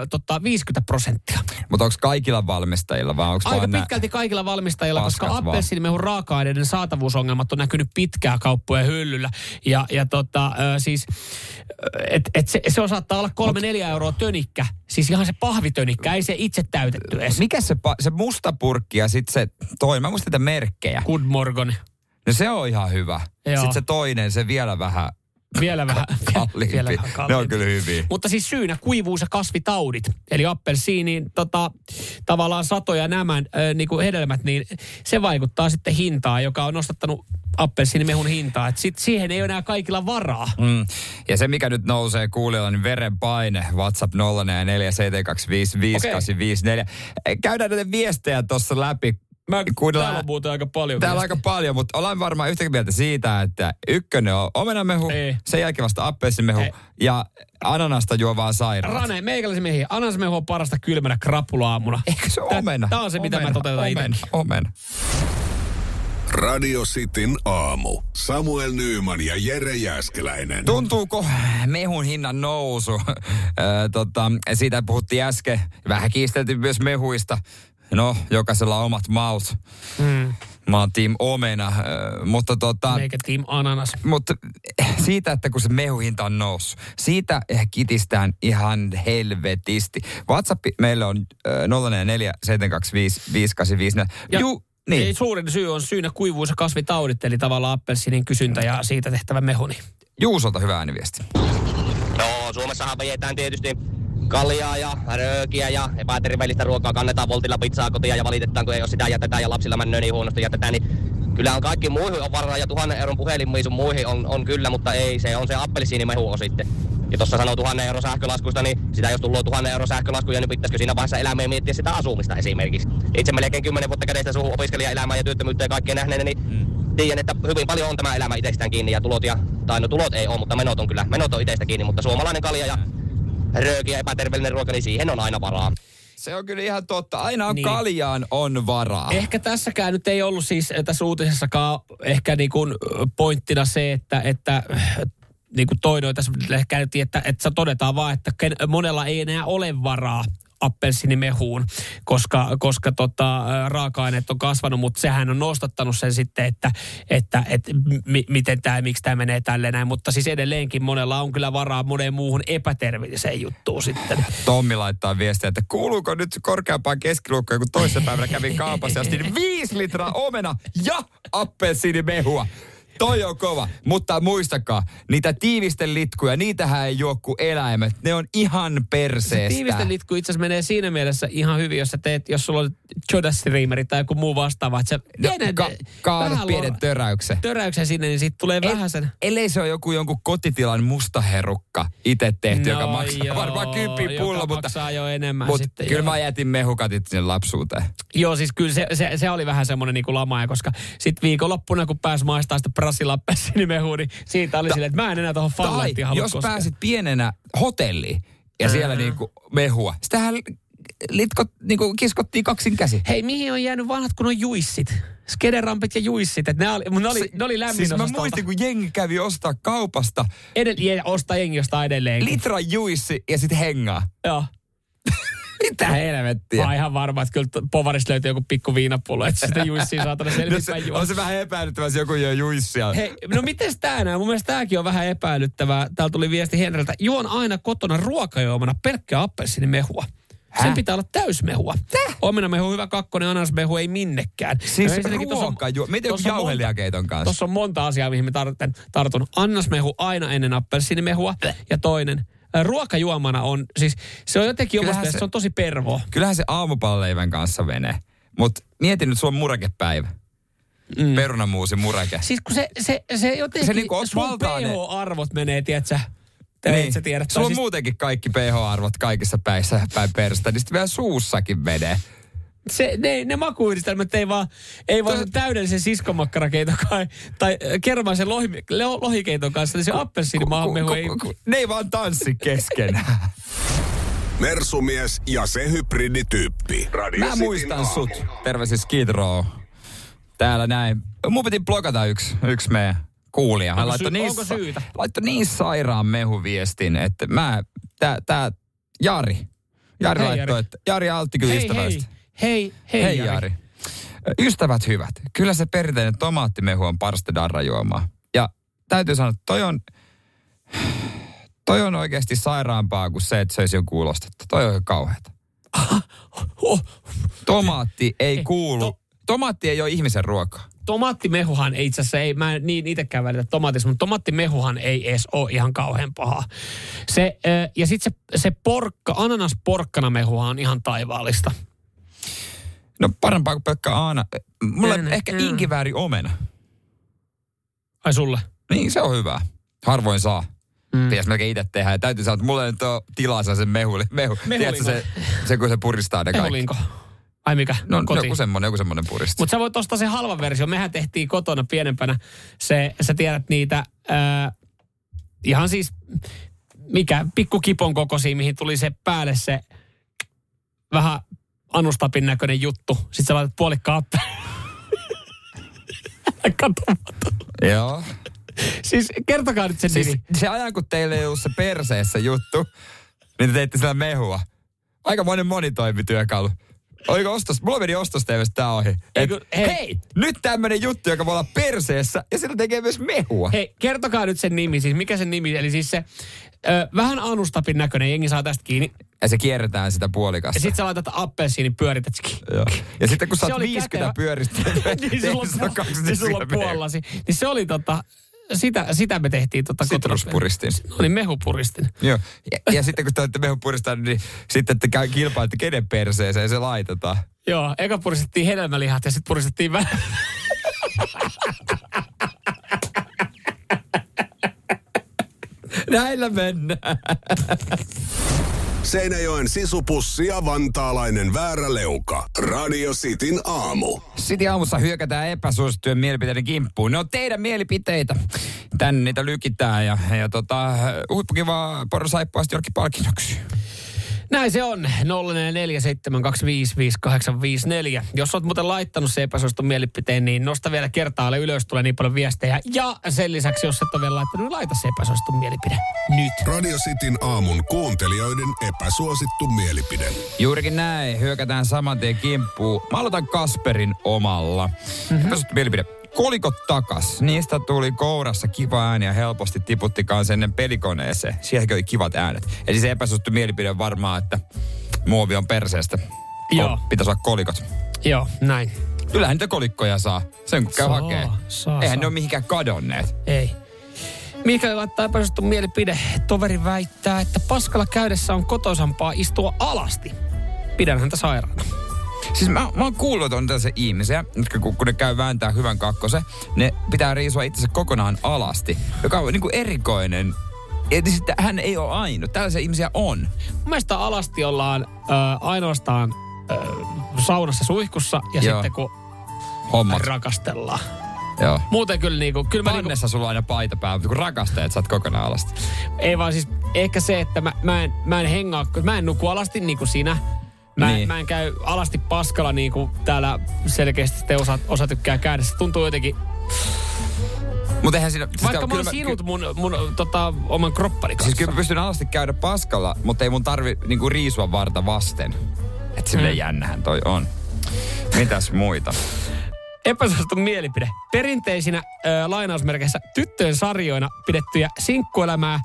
tota 50 prosenttia. Mutta onko kaikilla valmistajilla vai onko Aika pitkälti kaikilla valmistajilla, koska appelsiinimehun raaka-aineiden saatavuusongelmat on näkynyt pitkää kauppojen hyllyllä. Ja, ja tota, ö, siis, ö, et, et se, se on saattaa olla kolme neljä euroa tönikkä. Siis ihan se pahvitönikkä, ei se itse täytetty edes. Mikä se, pa- se musta purkki ja sitten se toinen, mä muistan merkkejä. Good Morgon. No se on ihan hyvä. Joo. Sitten se toinen, se vielä vähän Vielä vähän, kalliimpi. vielä vähän ne on kalliimpi. kyllä hyviä. Mutta siis syynä kuivuus ja kasvitaudit. Eli appelsiiniin tota, tavallaan satoja nämä äh, niin kuin hedelmät, niin se vaikuttaa sitten hintaan, joka on nostattanut appelsiinimehun hintaa. Et sit siihen ei ole enää kaikilla varaa. Mm. Ja se, mikä nyt nousee kuulijoilla, niin verenpaine. WhatsApp 0447255854. Käydään näitä viestejä tuossa läpi. Mä, Kuunnellaan- täällä on muuten aika paljon. Täällä on aika paljon, mutta ollaan varmaan yhtä mieltä siitä, että ykkönen on omenamehu, Ei. sen jälkeen vasta appelsimehu Ei. ja ananasta juo vaan sairaat. Rane, meikäläisen miehiä. Ananasmehu on parasta kylmänä krapula-aamuna. Eikö se ole omena? Tämä on se, mitä omena, mä toteutan omena, omena. Radio Cityn aamu. Samuel Nyyman ja Jere Jäskeläinen. Tuntuuko mehun hinnan nousu? (laughs) Ö, tota, siitä puhuttiin äsken. Vähän kiisteltiin myös mehuista. No, jokaisella on omat maut. Mm. Mä oon team omena, ö, mutta tota... Eikä Team Ananas. Mutta siitä, että kun se mehuhinta on noussut, siitä kitistään ihan helvetisti. WhatsApp meille on ö, 044 725 585. Ja Ju, Niin. niin, Suurin syy on syynä kuivuus ja kasvitaudit, eli tavallaan appelsiinin kysyntä ja siitä tehtävä mehuni. Juusolta hyvä ääniviesti. Joo, Suomessahan vejetään tietysti kaljaa ja röökiä ja epäterveellistä ruokaa. Kannetaan voltilla pizzaa kotiin ja valitetaan, kun ei ole sitä jätetään ja lapsilla menee niin huonosti jätetään. Niin kyllä on kaikki muihin on varaa ja tuhannen euron puhelinmiisun muihin on, on kyllä, mutta ei, se on se appelsiinimehu sitten. Ja tuossa sanoo tuhannen euron sähkölaskusta, niin sitä jos tullut tuhannen euron sähkölaskuja, niin pitäisikö siinä vaiheessa elämää miettiä sitä asumista esimerkiksi. Itse melkein kymmenen vuotta kädestä suhun opiskelijaelämää ja työttömyyttä ja kaikkea nähneenä, niin mm. Tiedän, että hyvin paljon on tämä elämä itsestään kiinni ja tulot ja, tai no tulot ei ole, mutta menot on kyllä, menot on itsestä kiinni, mutta suomalainen kalja ja rööki ja epäterveellinen ruoka, niin siihen on aina varaa. Se on kyllä ihan totta. Aina on Niin. kaljaan on varaa. Ehkä tässäkään nyt ei ollut siis äh, tässä uutisessakaan ehkä niin kuin äh, pointtina se, että, että äh, niin kuin toinoin tässä käytiin, että, että se todetaan vaan, että ken, monella ei enää ole varaa appelsiinimehuun, koska, koska tota, raaka-aineet on kasvanut, mutta sehän on nostattanut sen sitten, että, että, että mi, miten tämä, miksi tämä menee tälleen näin. Mutta siis edelleenkin monella on kyllä varaa moneen muuhun epäterveelliseen juttuun sitten. Tommi laittaa viestiä, että kuuluuko nyt korkeampaan keskiluokkaan, kun toisessa päivänä kävin kaupassa ja viisi litraa omena ja appelsiinimehua. Toi on kova, mutta muistakaa, niitä tiivisten litkuja, niitähän ei juo kuin eläimet. Ne on ihan perseestä. Tiivisten litku itse asiassa menee siinä mielessä ihan hyvin, jos sä teet, jos sulla on Jodas Streameri tai joku muu vastaava, että sä No, pienen- ka- kaadat pienen töräyksen. töräyksen sinne, niin siitä tulee El- vähän sen... Ellei se ole joku jonkun kotitilan mustaherukka itse tehty, joka maksaa joo, varmaan kymppiä joka pullo, mutta, maksaa jo enemmän mutta sitten. kyllä joo. mä jätin mehukatit sinne lapsuuteen. Joo, siis kyllä se, se, se oli vähän semmoinen niin lama, koska sitten viikonloppuna, kun pääsi maistaa sitä brasilappessiinimehua, niin siitä oli Ta- silleen, että mä en enää tuohon Tai fallattiin halua jos koskea. pääsit pienenä hotelliin ja siellä niinku mehua, sitähän litkot, niinku kiskottiin kaksin käsi. Hei, mihin on jäänyt vanhat kun on juissit? Skederampit ja juissit, että ne oli, ne oli, ne oli lämmin Siis mä osastolta. muistin, kun jengi kävi ostaa kaupasta Edell- ja ostaa jengi jostain edelleen. litra juissi ja sitten hengaa. Joo. (laughs) Mitä helvettiä? Mä ihan varma, että kyllä povarista löytyy joku pikku viinapullo, että sitä juissia saatana (laughs) No se, on se vähän epäilyttävää, jos joku juo juissia. Hei, no miten tää näin? Mun mielestä tääkin on vähän epäilyttävää. Täällä tuli viesti Henreltä. Juon aina kotona ruokajuomana pelkkää appelsiinimehua. Sen Häh? pitää olla täysmehua. Täh? Omenamehu hyvä kakkonen, ananasmehu ei minnekään. Siis No ensinnäkin tossa on- ruokajuo. Miten joku jauhelijakeiton kanssa? Tuossa on monta asiaa, mihin mä tartun. tartun. Annasmehu aina ennen appelsiinimehua. Ja toinen, ruokajuomana on, siis se on jotenkin omasta se- se on tosi pervoa. Kyllähän se aamupalleivän kanssa menee. Mutta mietin nyt, sulla on murakepäivä. Mm. Perunamuusi murake. Siis kun se, se, se jotenkin, Se niinku on sun pH-arvot menee, tiedätkö, te niin. sä tiedät. Sulla on siis- muutenkin kaikki pH-arvot kaikissa päissä päin perstä, niin sitten vielä suussakin menee. Se, ne, ne makuyhdistelmät ei vaan, ei vaan sen täydellisen siskomakkarakeiton kai, tai kermaisen lohi, lo- lohikeiton kanssa, niin se appelsiinimaahanmehu ei... Ne ei vaan tanssi keskenään. (laughs) Mersumies ja se hybridityyppi. Radio Mä muistan aamu. sut. Terveisin Skid Row. Täällä näin. Mun piti blokata yksi, yksi meidän kuulija. Hän Onko laittoi, sy- niin, onko syytä? laittoi niin sairaan mehuviestin, että mä, tää, tää Jari. Jari Hei, laittoi, Jari. että Jari Altti kyllä Hei, hei, hei, hei, Hei Jari. Ystävät hyvät. Kyllä se perinteinen tomaattimehu on parasta darrajuomaa. Ja täytyy sanoa, että toi on, toi on oikeasti sairaampaa kuin se, että söisi jonkun ulostetta. Toi on kauheata. Tomaatti ei Ei, kuulu. to- Tomaatti ei ole ihmisen ruokaa. tomaattimehuhan ei itse asiassa, ei, mä en niin itsekään välitä tomaatista, mutta tomaattimehuhan ei edes ole ihan kauhean paha. Se, ja sitten se, se porkka, ananas porkkana mehuhan on ihan taivaallista. No parempaa kuin pelkkä aana. Mulle Mm, ehkä mm. inkivääri omena. Ai sulle? Niin, se on hyvä. Harvoin saa. Mm. Pitäisi melkein itse tehdä. Ja täytyy sanoa, että mulla ei nyt ole tilaa saa sen mehu. mehu. Tiedätkö se, se, kun se puristaa ne kaikki. Mehulinko? Ai mikä? No, Koti. joku semmonen, joku semmonen puristus. Mutta sä voit ostaa sen halvan versio. Mehän tehtiin kotona pienempänä. Se, sä tiedät niitä ää, ihan siis, mikä, pikku kipon kokoisia, mihin tuli se päälle se vähän anustapin näköinen juttu. Sitten sä laitat puolikkaan Katsomaton. Joo. Siis kertokaa nyt sen Siis nimi. se ajan, kun teille ei ollut se perseessä juttu, niin te teitte sillä mehua. Aika monen monitoimityökalu. Oliko ostos? Mulla meni ostosteivessä tää ohi. Et, Eikö- hei. hei. nyt tämmönen juttu, joka voi olla perseessä ja sillä tekee myös mehua. Hei, kertokaa nyt sen nimi. Siis mikä sen nimi? Eli siis se ö, vähän anustapin näköinen, jengi saa tästä kiinni. Ja se kierretään sitä puolikasta. Ja sit sä laitat appelsiinin pyöritetkin. Joo. Ja sitten kun sä oot oli 50 kätevä. pyöristä, (laughs) niin sulla kaksi niin sulla puolasi. Niin se oli tota, sitä, sitä me tehtiin tota. Sitruspuristin. No niin, mehupuristin. Joo. Ja, ja sitten kun te olette mehun puristanut, niin sitten te käy kilpailette kenen perseeseen se laitetaan. Joo, eka puristettiin hedelmälihat ja sitten puristettiin vähän. (laughs) Näillä mennään. Seinäjoen sisupussi ja vantaalainen vääräleuka. Radio Cityn aamu. Sitten aamussa hyökätään epäsuosittujen mielipiteiden kimppuun. Ne on teidän mielipiteitä. Tänne niitä lykitään ja, ja tota, huippukivaa porosaippua Jorkki palkinnoksi. Näin se on. 0447255854. Jos oot muuten laittanut se epäsuositun mielipiteen, niin nosta vielä kertaalle ylös, tulee niin paljon viestejä. Ja sen lisäksi, jos et ole vielä laittanut, niin laita se epäsuositun mielipide nyt. Radio Cityn aamun kuuntelijoiden epäsuosittu mielipide. Juurikin näin. Hyökätään saman tien kimppuun. Mä aloitan Kasperin omalla. Mm-hmm. Epäsuosittu mielipide. Kolikot takas. Niistä tuli kourassa kiva ääni ja helposti tiputti kanssa ennen pelikoneeseen. Sielläkin oli kivat äänet. Eli se epäsuosittu mielipide varmaan, että muovi on perseestä. Joo. Ko- Pitäisi olla kolikot. Joo, näin. Kyllähän niitä kolikkoja saa. Sen kun käy Saa, hakee. saa, Eihän saa. ne ole mihinkään kadonneet. Ei. Mikael laittaa epäsuosittu mielipide. Toveri väittää, että paskalla käydessä on kotoisampaa istua alasti. Pidän häntä sairaana. Siis mä, mä oon kuullut, että on tällaisia ihmisiä, jotka kun, kun ne käy vääntää hyvän kakkosen, ne pitää riisua itsensä kokonaan alasti, joka on niin kuin erikoinen. Ja sitten hän ei ole ainut. Tällaisia ihmisiä on. Mun mielestä alasti ollaan ö, ainoastaan ö, saunassa suihkussa ja Joo. sitten kun Hommat. rakastellaan. Joo. Muuten kyllä niinku, kyllä mä niinku, Pannessa sulla on aina paita päällä, mutta kun rakastajat, sä oot kokonaan alasti. ei vaan siis ehkä se, että mä, mä, en, mä en hengaa, mä en nuku alasti niin kuin sinä. Mä, Niin. mä en käy alasti paskalla niin kuin täällä selkeästi te osa, osa tykkää käydä. Se tuntuu jotenkin, Mutta eihän siinä... siis vaikka mä oon sinut mun, mun tota, oman kroppani kanssa. Siis kyllä mä pystyn alasti käydä paskalla, mutta ei mun tarvi niinku riisua varta vasten. Että silleen Mm. jännähän toi on. Mitäs muita? Epäsuosittu mielipide. Perinteisinä ö, lainausmerkeissä tyttöjen sarjoina pidettyjä sinkkuelämää,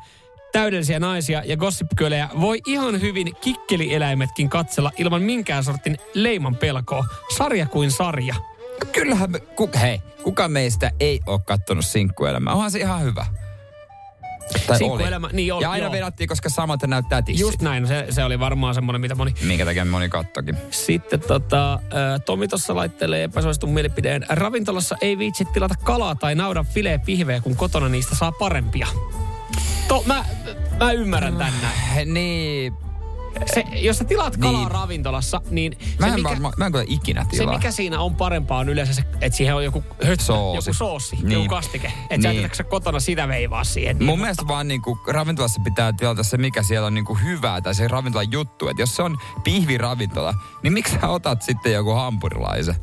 täydellisiä naisia ja gossipkölejä voi ihan hyvin kikkelieläimetkin katsella ilman minkään sortin leiman pelkoa. Sarja kuin sarja. Kyllähän me, ku, hei, kuka meistä ei ole kattonut sinkkuelämää? Onhan se ihan hyvä. Tai Sinkkuelämä, niin oli, Ja aina joo. koska samat näyttää tissit. Just näin, se, se oli varmaan semmoinen, mitä moni... Minkä takia moni kattokin. Sitten tota, Tomi tuossa laittelee epäsuositun mielipideen. Ravintolassa ei viitsi tilata kalaa tai naudan filee pihveä, kun kotona niistä saa parempia. To, mä, mä ymmärrän tän näin. Niin, Se, jos sä tilaat kalaa Niin. ravintolassa, niin mä se en, mikä, varma, mä en kyllä ikinä se tilaa. mikä siinä on parempaa on yleensä se, että siihen on joku höttö, Soosi. joku soossi, Niin. joku kastike. Että Niin. sä kotona sitä veivaa siihen. Mun Niin, mielestä vaan niinku ravintolassa pitää tilata se, mikä siellä on niinku hyvää, tai se ravintolan juttu. Että jos se on pihviravintola, niin miksi sä otat sitten joku hampurilaisen?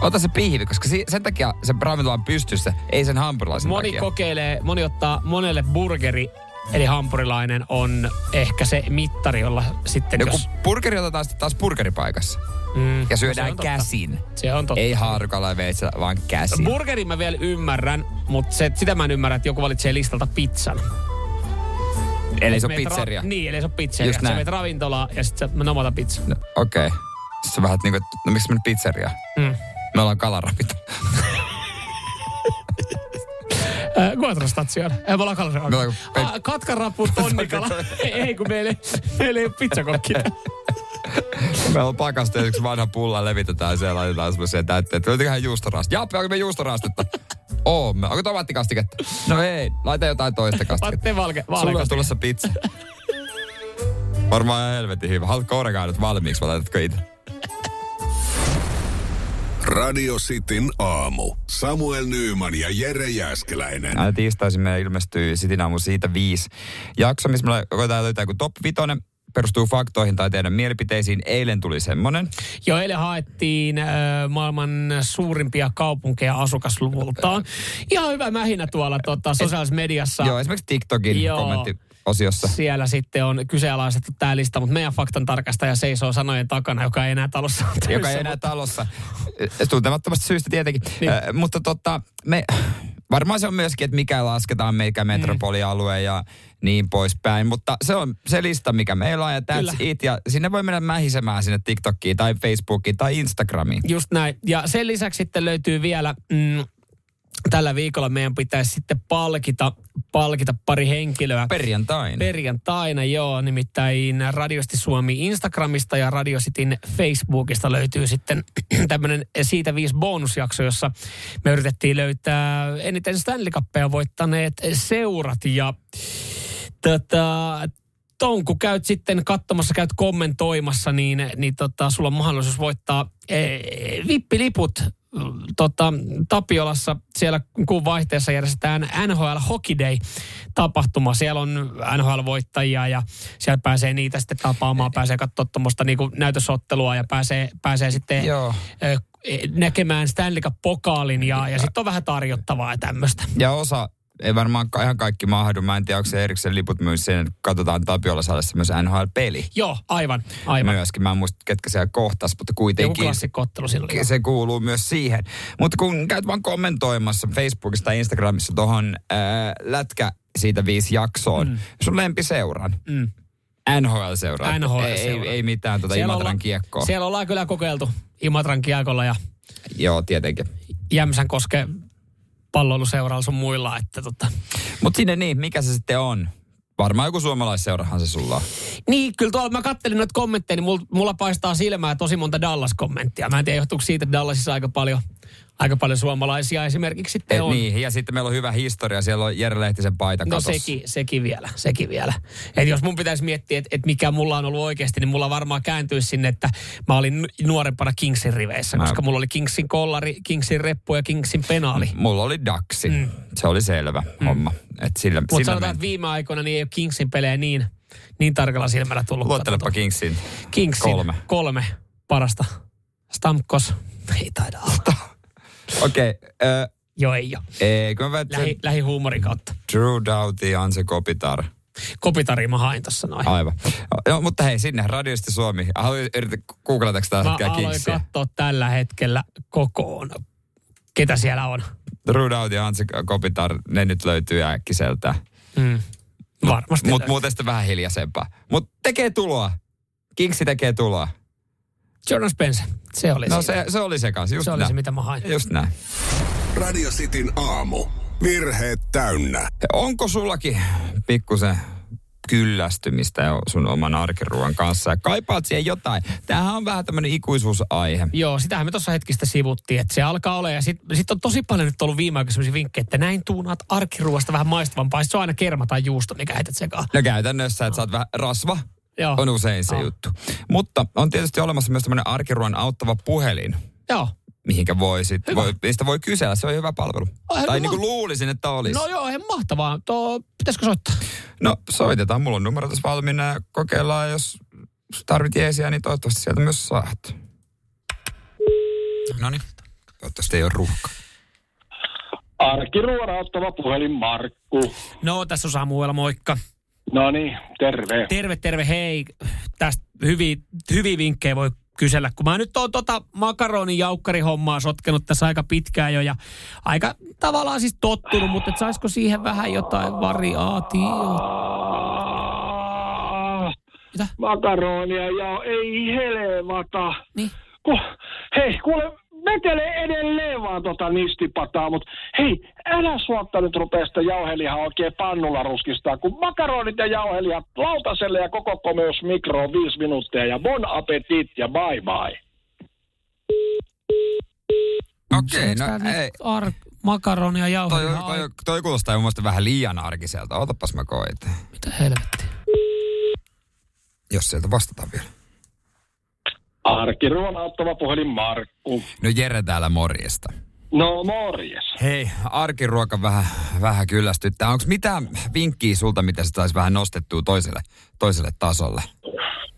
Ota se pihvi, koska si- sen takia se ravintola on pystyssä, ei sen hampurilaisen Moni takia. kokeilee, moni ottaa monelle burgeri, eli hampurilainen on ehkä se mittari, jolla sitten Joku jos... burgeri otetaan sitten taas burgeripaikassa. Mm, Ja se syödään on totta. käsin. Se on totta. Ei haarukalla ja veitsellä, vaan käsin. Burgerin mä vielä ymmärrän, mutta se, sitä mä en ymmärrä, että joku valitsee listalta pizzan. Eli se on pizzeria. Ra- niin, eli se on pizzeria. Just Sä näin. meet ravintolaan ja sitten sä nomata pizza. No, Okei. Okay. Se on vähän niin kuin, että no miksi nyt pizzeria? Mm. Me ollaan kalarapit. (laughs) Äh, Guatro-station. Ei, me ollaan kalsari. Me ollaan Ah, Katkarappu, tonnikala. (laughs) (laughs) ei, kun meillä, meillä ei ole pizzakokki. Meillä on pakasta yksi vanha pulla, levitetään siellä, laitetaan semmoisia täytteitä. Löytyiköhän juustorastetta? Jaappe, onko me juustorastetta? Oomme. Onko tomaattikastiketta? No ei, laita jotain toista kastiketta. Patte valke, Sulla on tulossa pizza. Varmaan helvetin hyvä. Haluatko oregaa nyt valmiiksi vai laitatko itse? Radio Cityn aamu. Samuel Nyyman ja Jere Jäskeläinen. Aina tiistaisin meillä ilmestyy Sitin aamu siitä viisi jakso, missä me koetaan löytää joku top vitonen perustuu faktoihin tai teidän mielipiteisiin. Eilen tuli semmonen. Joo, eilen haettiin äh, maailman suurimpia kaupunkeja asukasluvultaan. Ihan hyvä mähinä tuolla tota, sosiaalisessa mediassa. Joo, esimerkiksi TikTokin Joo. Kommenttiosiossa. Siellä sitten on kyseenalaistettu tämä lista, mutta meidän faktan tarkastaja seisoo sanojen takana, joka ei enää talossa ole joka ei enää mutta- talossa. Tuntemattomasta syystä tietenkin. Niin. Äh, mutta tota, me, varmaan se on myöskin, että mikä lasketaan, mikä metropolialue ja niin poispäin. Mutta se on se lista, mikä meillä on ja that's Kyllä. it. Ja sinne voi mennä mähisemään sinne TikTokiin tai Facebookiin tai Instagramiin. Just näin. Ja sen lisäksi sitten löytyy vielä, mm, tällä viikolla meidän pitäisi sitten palkita, palkita pari henkilöä. Perjantain. Perjantaina, joo, nimittäin Radiosti Suomi Instagramista ja Radiositin Facebookista löytyy sitten (clears throat) tämmöinen siitä viisi bonusjakso, jossa me yritettiin löytää eniten Stanley Cupia voittaneet seurat ja tota, Ton, kun käyt sitten katsomassa, käyt kommentoimassa, niin, niin tota, sulla on mahdollisuus voittaa ee, vippiliput tota, Tapiolassa. Siellä kuun vaihteessa järjestetään NHL Hockey Day tapahtuma. Siellä on NHL-voittajia ja siellä pääsee niitä sitten tapaamaan, pääsee katsoa tuommoista niin näytösottelua ja pääsee, pääsee sitten Joo. ö, näkemään Stanley Cup-pokaalin ja, ja sitten on vähän tarjottavaa ja tämmöistä. Ja osa, ei varmaan ihan kaikki mahdu. Mä en tiedä, onko se erikseen liput myös sen, että katsotaan Tapiolla saadessa myös NHL-peli. Joo, aivan, aivan. Myöskin, mä en muista, ketkä siellä kohtas, mutta Joku kuitenkin. klassikkoottelu silloin. se kuuluu myös siihen. Mutta kun käyt vaan kommentoimassa Facebookissa tai Instagramissa tuohon lätkä siitä viisi jaksoon, mm. sun lempiseuran. Mm. NHL-seuraa. NHL-seuraa. Ei, ei, ei mitään tuota Siellä Imatran olla- kiekkoa. Siellä ollaan kyllä kokeiltu Imatran kiekolla ja Joo, tietenkin. Jämsänkoske palloiluseuralla sun muilla, että tota. Mutta sinne niin, mikä se sitten on? Varmaan joku suomalaisseurahan se sulla on. Niin, kyllä tuolla mä kattelin noita kommentteja, niin mulla, mulla paistaa silmää tosi monta Dallas-kommenttia. Mä en tiedä, johtuuko siitä, että Dallasissa aika paljon, aika paljon suomalaisia esimerkiksi Et on. niin, ja sitten meillä on hyvä historia. Siellä on Jere Lehtisen paita No katossa. sekin, sekin vielä, sekin vielä. Et jos mun pitäisi miettiä, että et mikä mulla on ollut oikeasti, niin mulla varmaan kääntyisi sinne, että mä olin nu- nuorempana Kingsin riveissä, Mä- koska mulla oli Kingsin kollari, Kingsin reppu ja Kingsin penaali. Mulla oli Daxi. Mm. Se oli selvä mm. homma. Et sillä, Mutta sanotaan, että viime aikoina niin ei ole Kingsin pelejä niin, niin tarkalla silmällä tullut. Luottelepa Kingsin. Kingsin kolme. kolme parasta. Stamkos. Ei taida olla. Okei, okay, äh, Joo, ei ole. ei, kun mä Lähi, lähi huumorin kautta. Drew Doughty ja Anse Kopitar. Kopitari mä hain tossa noin. Aivan. No, mutta hei, sinne Radiosti Suomi. Haluan yrittää googlataanko tällä Mä hetkellä aloin Kingsia. katsoa tällä hetkellä kokoon. Ketä siellä on? Drew Doughty ja Anse Kopitar, ne nyt löytyy äkkiseltä. Mm. Varmasti. Mutta löytyy. muuten sitten vähän hiljaisempaa. Mutta tekee tuloa. Kingsi tekee tuloa. Jordan Spencer. Se oli No siinä. se, se oli se kanssa, just se, oli näin. se, mitä mä hain. Just näin. Radio Cityn aamu. Virheet täynnä. Onko sullakin pikkusen kyllästymistä sun oman arkiruuan kanssa ja kaipaat siihen jotain? Tämähän on vähän tämmöinen ikuisuusaihe. Joo, sitähän me tuossa hetkistä sivuttiin, että se alkaa olla. Ja sitten sit on tosi paljon nyt ollut viime aikoina vinkkejä, että näin tuunaat arkiruoasta vähän maistavampaa. Sit se on aina kerma tai juusto, mikä heität sekaan. No käytännössä, että sä oot vähän rasva, Joo. on usein se Joo. juttu. Mutta on tietysti olemassa myös tämmöinen arkiruoan auttava puhelin, Joo. mihinkä voi sit, Hyvä. voi, niistä voi kysellä. Se on hyvä palvelu. Ai, tai niin kuin ma- luulisin, että olisi. No joo, ihan mahtavaa. Tuo, pitäisikö soittaa? No soitetaan, mulla on numero tässä valmiina ja kokeillaan, jos tarvit jeesiä, niin toivottavasti sieltä myös saat. No niin. Toivottavasti ei ole ruuhka. Arkiruoda ottava puhelin Markku. No, tässä on Samuel, moikka. No niin, terve. Terve, terve, hei. Tästä hyviä, hyviä vinkkejä voi kysellä, kun mä nyt oon tota makaronin jaukkarihommaa sotkenut tässä aika pitkään jo ja aika tavallaan siis tottunut, mutta et saisiko siihen vähän jotain variaatiota? Mitä? Makaronia ja ei helevata. Niin. Ku, hei, kuule, vetele edelleen vaan tota nistipataa, mutta hei, älä suotta nyt rupea sitä jauhelihaa oikein pannulla ruskistaa, kun makaronit ja jauhelihat lautaselle ja koko komeus mikroon viisi minuuttia ja bon appetit ja bye bye. Okei, Onks no ei. Ar- makaronia ja Toi, jauhelihaa. toi, toi kuulostaa mun vähän liian arkiselta. Otapas mä koitan. Mitä helvettiä? Jos sieltä vastataan vielä. Arkiruoan ottava puhelin Markku. No Jere täällä morjesta. No morjes. Hei, arkiruoka vähän, vähän kyllästyttää. Onko mitään vinkkiä sulta, mitä se saisi vähän nostettua toiselle, toiselle tasolle?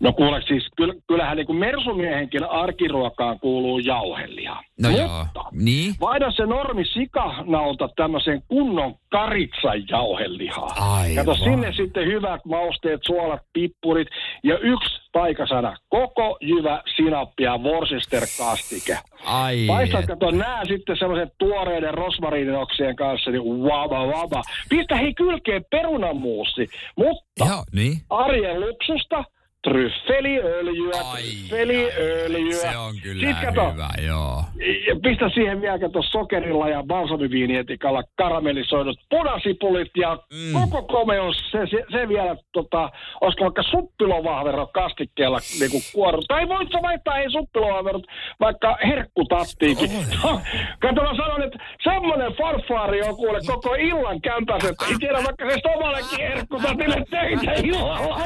No kuule, siis kyll, kyllähän niin kuin mersumiehenkin arkiruokaan kuuluu jauheliha. No Mutta joo. Niin? Vaihda se normi sikanalta tämmöiseen kunnon karitsan jauhelihaa. Aivan. Kato sinne sitten hyvät mausteet, suolat, pippurit ja yksi taikasana. Koko jyvä sinappia Worcester-kastike. Ai. Paistat, kato, nää sitten semmoiset tuoreiden rosmariininoksien kanssa, niin waba waba. Pistä hei kylkeen perunamuusi, mutta Joo, niin. arjen luksusta, tryffeliöljyä, tryffeliöljyä. Se on kyllä Sitten kato, hyvä, joo. ja pistä siihen vielä kato sokerilla ja balsamiviinietikalla karamellisoidut punasipulit ja mm. koko komeus, se, se, se vielä, tota, olisiko vaikka suppilovahvero kastikkeella niinku kuoru. Tai voit sä vaihtaa ei suppilovahverot, vaikka herkkutattiikin. Oh. (laughs) Kato mä sanon, että semmonen farfaari on kuule koko illan kämpäs, että ei tiedä vaikka se omallekin herkkutatille töitä illalla.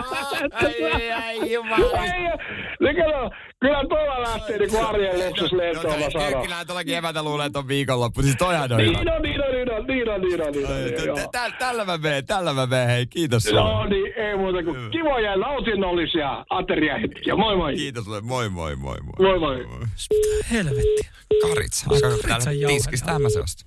(laughs) (laughs) Ai, ai, niin kyllä tuolla lähtee niinku arjen luksuslentoon, mä sanon. Kyllä tuollakin evätä luulee, että on viikonloppu. Siis toihan on. Niin on, niin on, niin on, niin on, niin on, niin on, niin Tällä mä menen, tällä mä menen. Hei, kiitos sulle. No niin, ei muuta kuin kivoja ja nautinnollisia ateriahetkiä. Moi moi. Kiitos sulle. Moi moi moi moi. Moi moi. Helvettiä. Karitsa. Täällä jauhelihaa. tiskistähän mä se ostin.